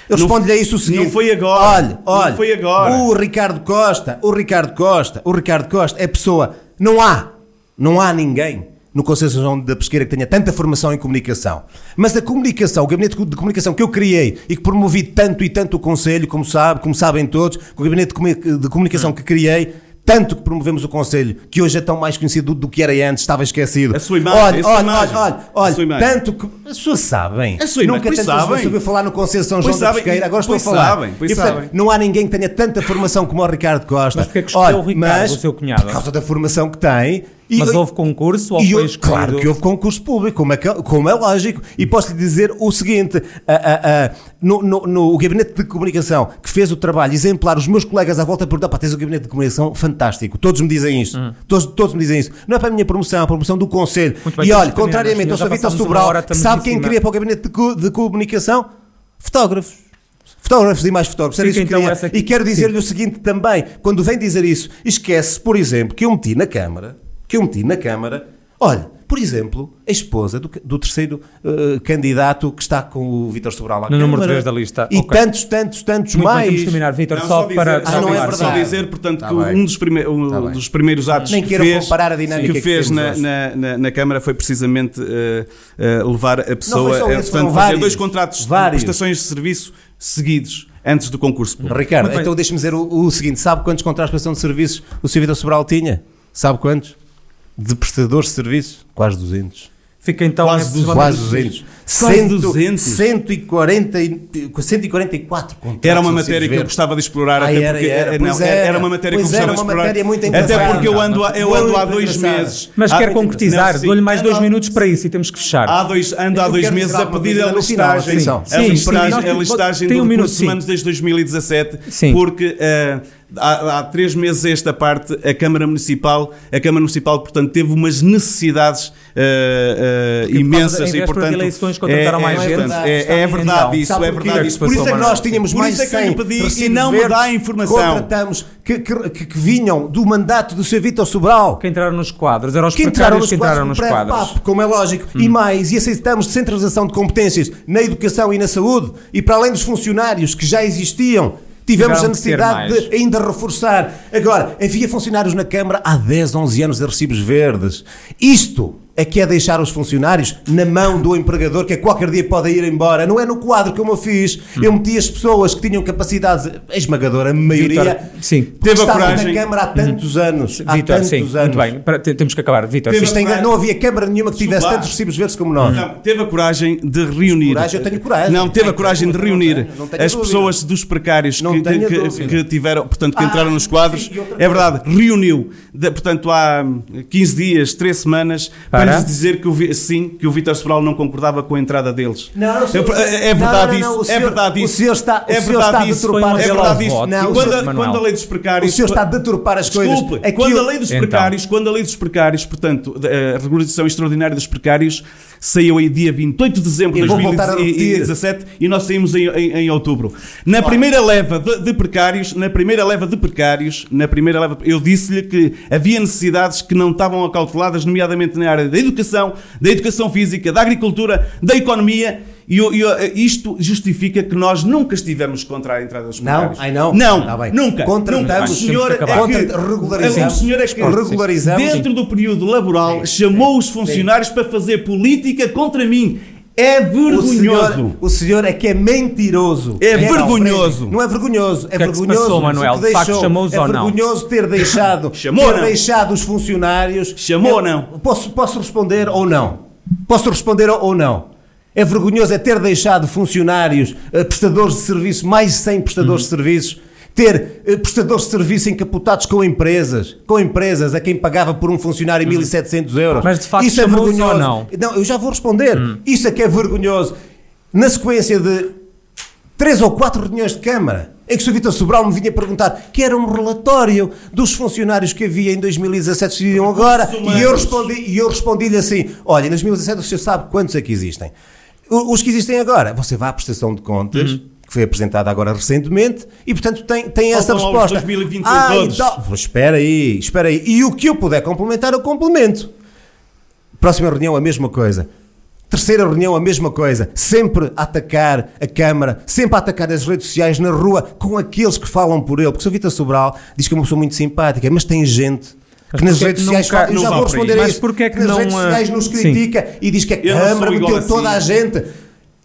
Eu Não- respondo-lhe a isso o seguinte: não foi agora. Olha, Não olha, foi agora. o Ricardo Costa, o Ricardo Costa, o Ricardo Costa é pessoa. Não há, não há ninguém no Conselho da Pesqueira que tenha tanta formação em comunicação. Mas a comunicação, o gabinete de comunicação que eu criei e que promovi tanto e tanto o Conselho, como sabe, como sabem todos, o gabinete de comunicação que criei. Tanto que promovemos o Conselho, que hoje é tão mais conhecido do, que era antes, estava esquecido. A sua imagem, olha, a sua olha, imagem. olha, olha, A olha, sua imagem. tanto que as pessoas sabem. A sua imagem, Nunca tantas vezes sabem. ouviu falar no Conselho de São João Pois da sabem, Pesqueira, agora estou a pois falar. sabem, pois E, portanto, sabem. não há ninguém que tenha tanta formação como o Ricardo Costa. Mas porquê que escolheu o Ricardo, o seu cunhado? Por causa da formação que tem. E- Mas houve concurso ou foi escolhido? Claro que houve concurso público, como é, que- como é lógico. E posso lhe dizer o seguinte: a- a- a- no, no- no- o gabinete de comunicação que fez o trabalho exemplar, os meus colegas à volta perguntam: pá, tens um gabinete de comunicação fantástico. Todos me dizem isto. Todos, todos me dizem isso. Não é para a minha promoção, é a promoção do Conselho. Muito bem, e olha, que contrariamente ao Sr. Vitor Sobral, hora, sabe em quem queria para o gabinete de, co- de comunicação? Fotógrafos. Fotógrafos e mais fotógrafos. Era Fica isso que então queria. essa aqui. E quero dizer-lhe o seguinte também: quando vem dizer isso, esquece, por exemplo, que eu meti na Câmara, que eu meti na Câmara, olha, por exemplo, a esposa do, do terceiro eh, candidato que está com o Vítor Sobral à No número Câmara. três da lista, E ok. tantos, tantos, tantos Muito mais. de terminar, Vítor, Não, só, dizer- para... Ah, só não é Só verdade. dizer, portanto, Tá que bem. um dos, prime- um Tá dos primeiros atos Nem que fez, comparar a dinâmica que que fez na, na, na, na Câmara foi precisamente eh, eh, levar a pessoa foi só a esse, portanto, foram fazer vários. dois contratos Vários. de prestações de serviço seguidos antes do concurso público. Ricardo, Muito então deixa-me dizer o, o seguinte: sabe quantos contratos de prestação de serviços o Sr. Vítor Sobral tinha? Sabe quantos? De prestadores de serviços? Quase 200. Fica então Quase duzentos. Quase 200. Quase Cento- 200. 140, e- 144 contratos Era uma matéria que eu gostava de explorar, Ah, até era, porque era. não, Pois era, era. uma matéria que eu gostava de explorar. matéria muito até porque eu ando, há- eu ando há dois meses. Mas Há- quer concretizar, sim, dou-lhe mais dois minutos para isso e temos que fechar. Há dois, ando há dois quero meses a pedir a listagem, atenção. a Sim, listagem, sim, a nós- listagem tem um minuto, sim. humanos desde 2017, Sim. porque eh, há, há três meses a esta parte a Câmara Municipal, a Câmara Municipal, portanto, teve umas necessidades Porque imensas e, portanto, eleições contrataram mais é, gente. é, é verdade isso, Sabe é verdade isso. Por isso é que nós tínhamos Por mais isso é que eu 100 lhe pedi e não me dá a informação. Contratamos que, que, que, que vinham do mandato do Sr. Vítor Sobral. Que entraram nos quadros, eram os que entraram nos que entraram quadros nos quadros. como é lógico, e mais, e aceitamos descentralização de competências na educação e na saúde, e para além dos funcionários que já existiam, tivemos a necessidade de ainda reforçar. Agora, havia funcionários na Câmara há 10, 11 anos de recibos verdes. Isto é que é deixar os funcionários na mão do empregador que a qualquer dia pode ir embora. Não é no quadro como eu fiz. Eu meti as pessoas que tinham capacidade a esmagadora, a maioria, sim. Teve a coragem. na Câmara há tantos anos. Há Vitor, tantos sim, anos. muito bem. Para- te- temos que acabar. Vitor, Teve- sim. Não havia Câmara nenhuma que tivesse tantos recibos verdes como nós. Não, teve a coragem de reunir. Coragem, eu tenho coragem. Não, teve a coragem de não reunir tenho, não tenho as dúvida. pessoas dos precários Não que, que- que tiveram, portanto, que Ah, entraram nos quadros. sim, É verdade, reuniu, de- portanto, há 15 dias, 3 semanas, para, Para? dizer que o, sim, que o Vítor Sobral não concordava com a entrada deles. Não, não, Eu- é, é não, verdade não, não, isso. o é senhor- verdade o isso. senhor está- o é senhor verdade está a isso. deturpar é um verdade isso. E Não, quando, o a, senhor- quando a lei dos O precários. senhor está a deturpar as coisas. Desculpe, Aquilo- quando a lei dos Então. precários, quando a lei dos precários, portanto, a regularização extraordinária dos precários, saiu aí dia 28 de dezembro de Eu vou voltar a repetir. 2017 e nós saímos em, em, em outubro. Na primeira leva de, de precários, na primeira leva de precários, na primeira leva, eu disse-lhe que havia necessidades que não estavam acauteladas, nomeadamente na área da educação, da educação física, da agricultura, da economia. E isto justifica que nós nunca estivemos contra a entrada dos Não? precários. Ai, não? Não, Tá nunca. Contratamos-. O senhor é que, regularizamos. o senhor é que Regularizamos. dentro do período laboral chamou os funcionários para fazer política contra mim. É O vergonhoso. senhor, o senhor é que é mentiroso. É não, vergonhoso. Não é vergonhoso. É que é que vergonhoso. passou, Manuel? o que De facto, chamou-os é ou não? vergonhoso ter deixado, Chamou ou ter não? deixado os funcionários. Chamou ou É- não? Posso, posso responder ou não? Posso responder ou não? É vergonhoso é ter deixado funcionários, eh, prestadores de serviço, mais de 100 prestadores Uhum. de serviços, ter eh, prestadores de serviço encapotados com empresas, com empresas a quem pagava por um funcionário 1.700 euros. Mas, de facto, Isso é vergonhoso. ou não? Não, eu já vou responder. Hum. Isso é que é vergonhoso. Na sequência de três ou quatro reuniões de Câmara, em que o Sr. Vitor Sobral me vinha perguntar que era um relatório dos funcionários que havia em 2017 que decidiam agora, e eu respondi e eu respondi-lhe assim: olha, em 2017 o senhor sabe quantos é que existem? Os que existem agora, você vai à prestação de contas. Uhum. Que foi apresentada agora recentemente e, portanto, tem, tem essa resposta. 2021 ah, todos. então- espera aí, espera aí. E o que eu puder complementar, eu complemento. Próxima reunião, a mesma coisa. Terceira reunião, a mesma coisa. Sempre a atacar a Câmara, sempre a atacar as redes sociais na rua com aqueles que falam por ele. Porque o Sr. Vitor Sobral diz que é uma pessoa muito simpática, mas tem gente. Que nas redes sociais nunca- eu já vou responder a Mas isso. porquê que nas não, redes sociais nos sim. critica e diz que a não sou Câmara meteu toda a assim. gente.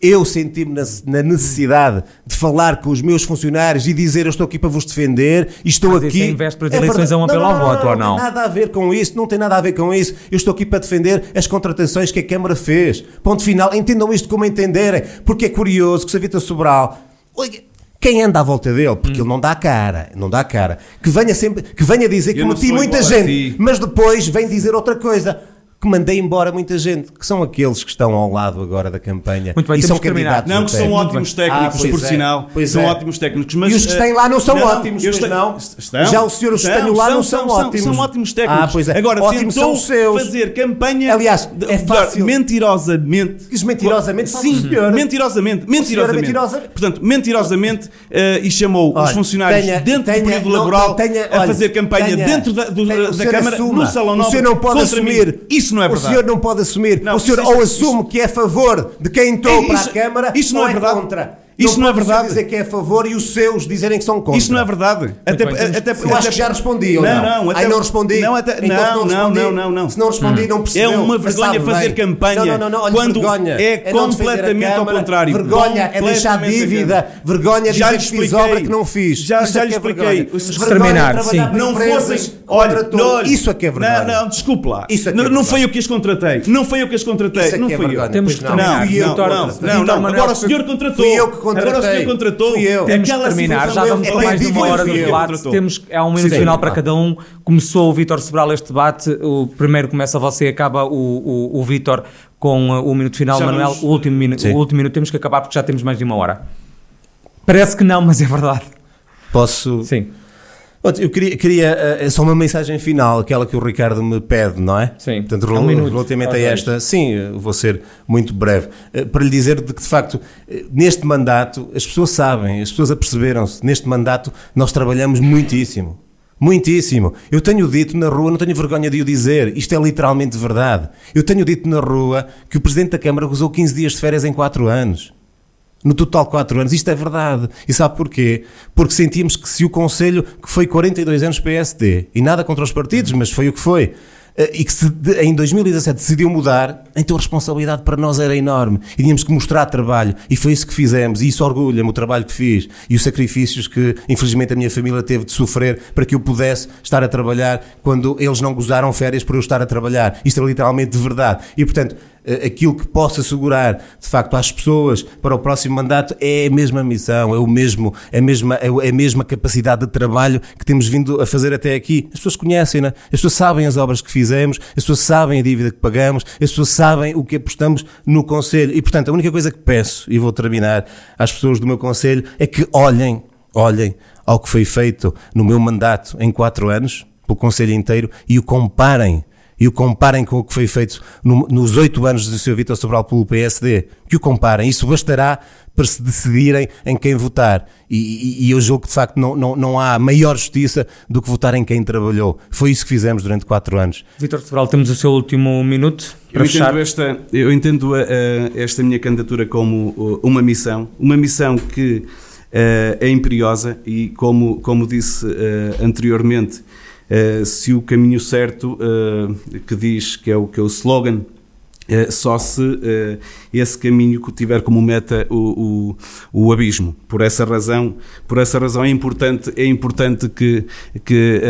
Eu senti-me na, na necessidade de falar com os meus funcionários e dizer eu estou aqui para vos defender e estou Mas aqui. isso em vésperas de eleições verdade. é um apelo ao voto, ou não? Não tem nada a ver com isso, não tem nada a ver com isso. Eu estou aqui para defender as contratações que a Câmara fez. Ponto final. Entendam isto como entenderem. Porque é curioso que. Vitor Sobral. olha, Quem anda à volta dele, porque Hum. ele não dá cara, não dá cara, que venha sempre, que venha dizer que Eu não meti muita gente, ti. mas depois vem dizer outra coisa, que mandei embora muita gente, que são aqueles que estão ao lado agora da campanha Muito bem, e são que candidatos Não, que são técnico. ótimos técnicos, Ah, pois por é, sinal. pois são é. ótimos técnicos. Mas, e os que eh, têm lá não são não, ótimos, pois não? estão? Já os senhores que Estão, tenho lá não são, são, são, ótimos. São ótimos técnicos. Ah, pois é. Agora, ótimos tentou são os seus. fazer campanha. Aliás, é fácil. mentirosamente. Diz mentirosamente, o Sim, senhor. mentirosamente. Mentirosamente. mentirosa. Portanto, mentirosamente, eh, e chamou os Olha, funcionários tenha- dentro tenha- do período não, laboral a fazer campanha dentro da, do- o da senhor Câmara, no Salão O Nobre. senhor não pode assumir. Isso não é verdade. O senhor não pode assumir. Não, o senhor isso- ou isso- assume que é a favor de quem entrou É, para isso- a Câmara isso ou não é é contra. Isso não, é verdade. dizer que é a favor e os seus dizerem que são contra. Isso não é verdade. Até, bem, até, até, Eu acho que já respondi, ou não? Não, não, Aí não respondi. Não, até, Então, se não, não, respondi- não, não, não. Se não respondi, não É percebeu. uma Mas vergonha sabe fazer bem. campanha Não, não, não, não. Olha, quando vergonha. é não a completamente ao Câmara. contrário. Vergonha é deixar dívida. Vergonha é Já dizer que fiz obra que não fiz. Já- já é lhe que é expliquei. é terminar, sim. Não fossem. Olha, não. Isso é que é vergonha. Não, não, desculpe lá. É não, é não foi eu que as contratei. Não foi eu que as contratei. É não é vergonha. eu. Temos que não. terminar. Não, não, não, não, não. Agora o senhor contratou. Que contratei. Agora o senhor contratou. Fui eu. Temos que Aquela terminar, já situação vamos para mais de uma hora de eu. debate. Temos, há um minuto final para cada um. Começou o Vítor Sobral este debate. O primeiro começa você, acaba o, o, o Vítor com uh, o minuto final. Já Manuel, vamos- o último, minu Sim. o último minuto temos que acabar porque já temos mais de uma hora. Parece que não, mas é verdade. Posso. Sim. Eu queria, queria eh, só uma mensagem final, aquela que o Ricardo me pede, não é? Sim. Portanto, É um relativamente a esta, sim, vou ser muito breve. Eh, Para lhe dizer de que, de facto, eh, neste mandato, as pessoas sabem, as pessoas aperceberam-se, neste mandato nós trabalhamos muitíssimo. Muitíssimo. Eu tenho dito na rua, não tenho vergonha de o dizer, isto é literalmente verdade. Eu tenho dito na rua que o Presidente da Câmara gozou 15 dias de férias em 4 anos. No total 4 anos. Isto é verdade. E sabe porquê? Porque sentimos que se o Conselho, que foi 42 anos PSD, e nada contra os partidos, mas foi o que foi, eh, e que se em 2017 decidiu mudar, então a responsabilidade para nós era enorme. E tínhamos que mostrar trabalho. E foi isso que fizemos. E isso orgulha-me o trabalho que fiz. E os sacrifícios que, infelizmente, a minha família teve de sofrer para que eu pudesse estar a trabalhar quando eles não gozaram férias por eu estar a trabalhar. Isto é literalmente de verdade. E, portanto, aquilo que posso assegurar, de facto, às pessoas para o próximo mandato é a mesma missão, é, o mesmo, é, a, mesma, é a mesma capacidade de trabalho que temos vindo a fazer até aqui. As pessoas conhecem-na, as pessoas sabem as obras que fizemos, as pessoas sabem a dívida que pagamos, as pessoas sabem o que apostamos no Conselho. E, portanto, a única coisa que peço, e vou terminar, às pessoas do meu Conselho, é que olhem, olhem ao que foi feito no meu mandato em quatro anos, pelo Conselho inteiro, e o comparem e o comparem com o que foi feito no- nos oito anos do Sr. Vítor Sobral pelo PSD, que o comparem, isso bastará para se decidirem em quem votar. E, e- e eu julgo que de facto não, não, não há maior justiça do que votar em quem trabalhou. Foi isso que fizemos durante quatro anos. Vítor Sobral, temos o seu último minuto para Eu fechar. entendo, esta, eu entendo a- a- esta minha candidatura como uh, uma missão, uma missão que uh, é imperiosa e, como, como disse uh, anteriormente, uh, se o caminho certo, uh, que diz que é o, que é o slogan, uh, só se esse caminho que tiver como meta o, o, o abismo. Por essa razão, por essa razão é importante, é importante que, que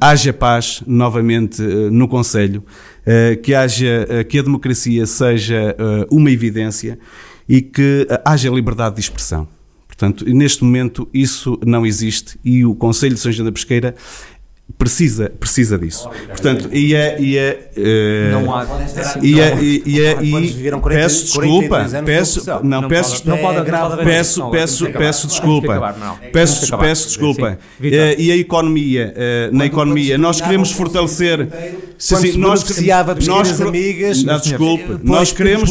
haja paz novamente no Conselho, que, haja, que a democracia seja uma evidência e que haja liberdade de expressão. Portanto, neste momento isso não existe e o Conselho de São João da Pesqueira precisa, precisa disso. Portanto, e é, e é, eh, Não há. e é, e, e é, e viveram 40, peço desculpa, 42 anos peço, não, Não peço, pode- não pode- peço, peço, peço desculpa, peço, peço desculpa. Eh, e a economia, eh, na economia, nós queremos fortalecer. Sim, sim, nós beneficiava nós amigas, não, desculpe, nós queremos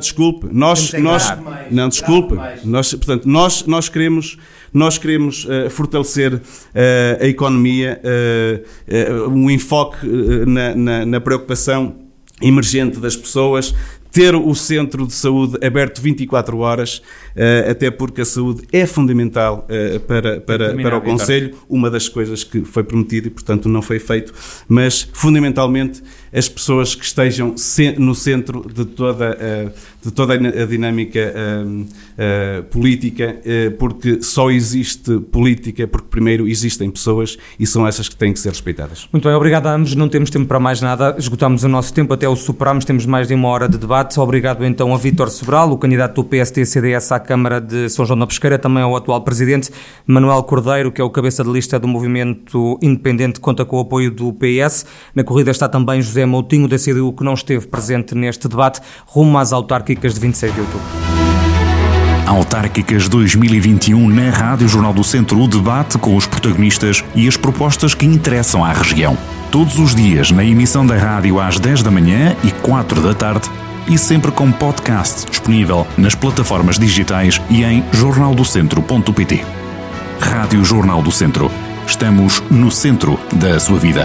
desculpe, nós, nós, não, desculpe, nós, portanto, nós, nós queremos, nós queremos eh, fortalecer eh, a economia, eh, um enfoque na, na, na preocupação emergente das pessoas, ter o centro de saúde aberto 24 horas, até porque a saúde é fundamental para, para, para o. Conselho, uma das coisas que foi prometido e, portanto, não foi feito, mas fundamentalmente as pessoas que estejam no centro de toda, eh, de toda a dinâmica eh, eh, política, eh, porque só existe política porque primeiro existem pessoas e são essas que têm que ser respeitadas. Muito bem, obrigado a ambos. Não temos tempo para mais nada. Esgotámos o nosso tempo, até o superámos. Temos mais de uma hora de debate. Obrigado então a Vítor Sobral, o candidato do PST-CDS à Câmara de São João da Pesqueira, também ao atual presidente Manuel Cordeiro, que é o cabeça de lista do movimento independente, conta com o apoio do PS. Na corrida está também Moutinho da CDU, que não esteve presente neste debate, rumo às autárquicas de 26 de outubro. Autárquicas 2021 na Rádio Jornal do Centro, o debate com os protagonistas e as propostas que interessam à região. Todos os dias na emissão da rádio às 10 da manhã e 4 da tarde e sempre com podcast disponível nas plataformas digitais e em jornaldocentro.pt. Rádio Jornal do Centro. Estamos no centro da sua vida.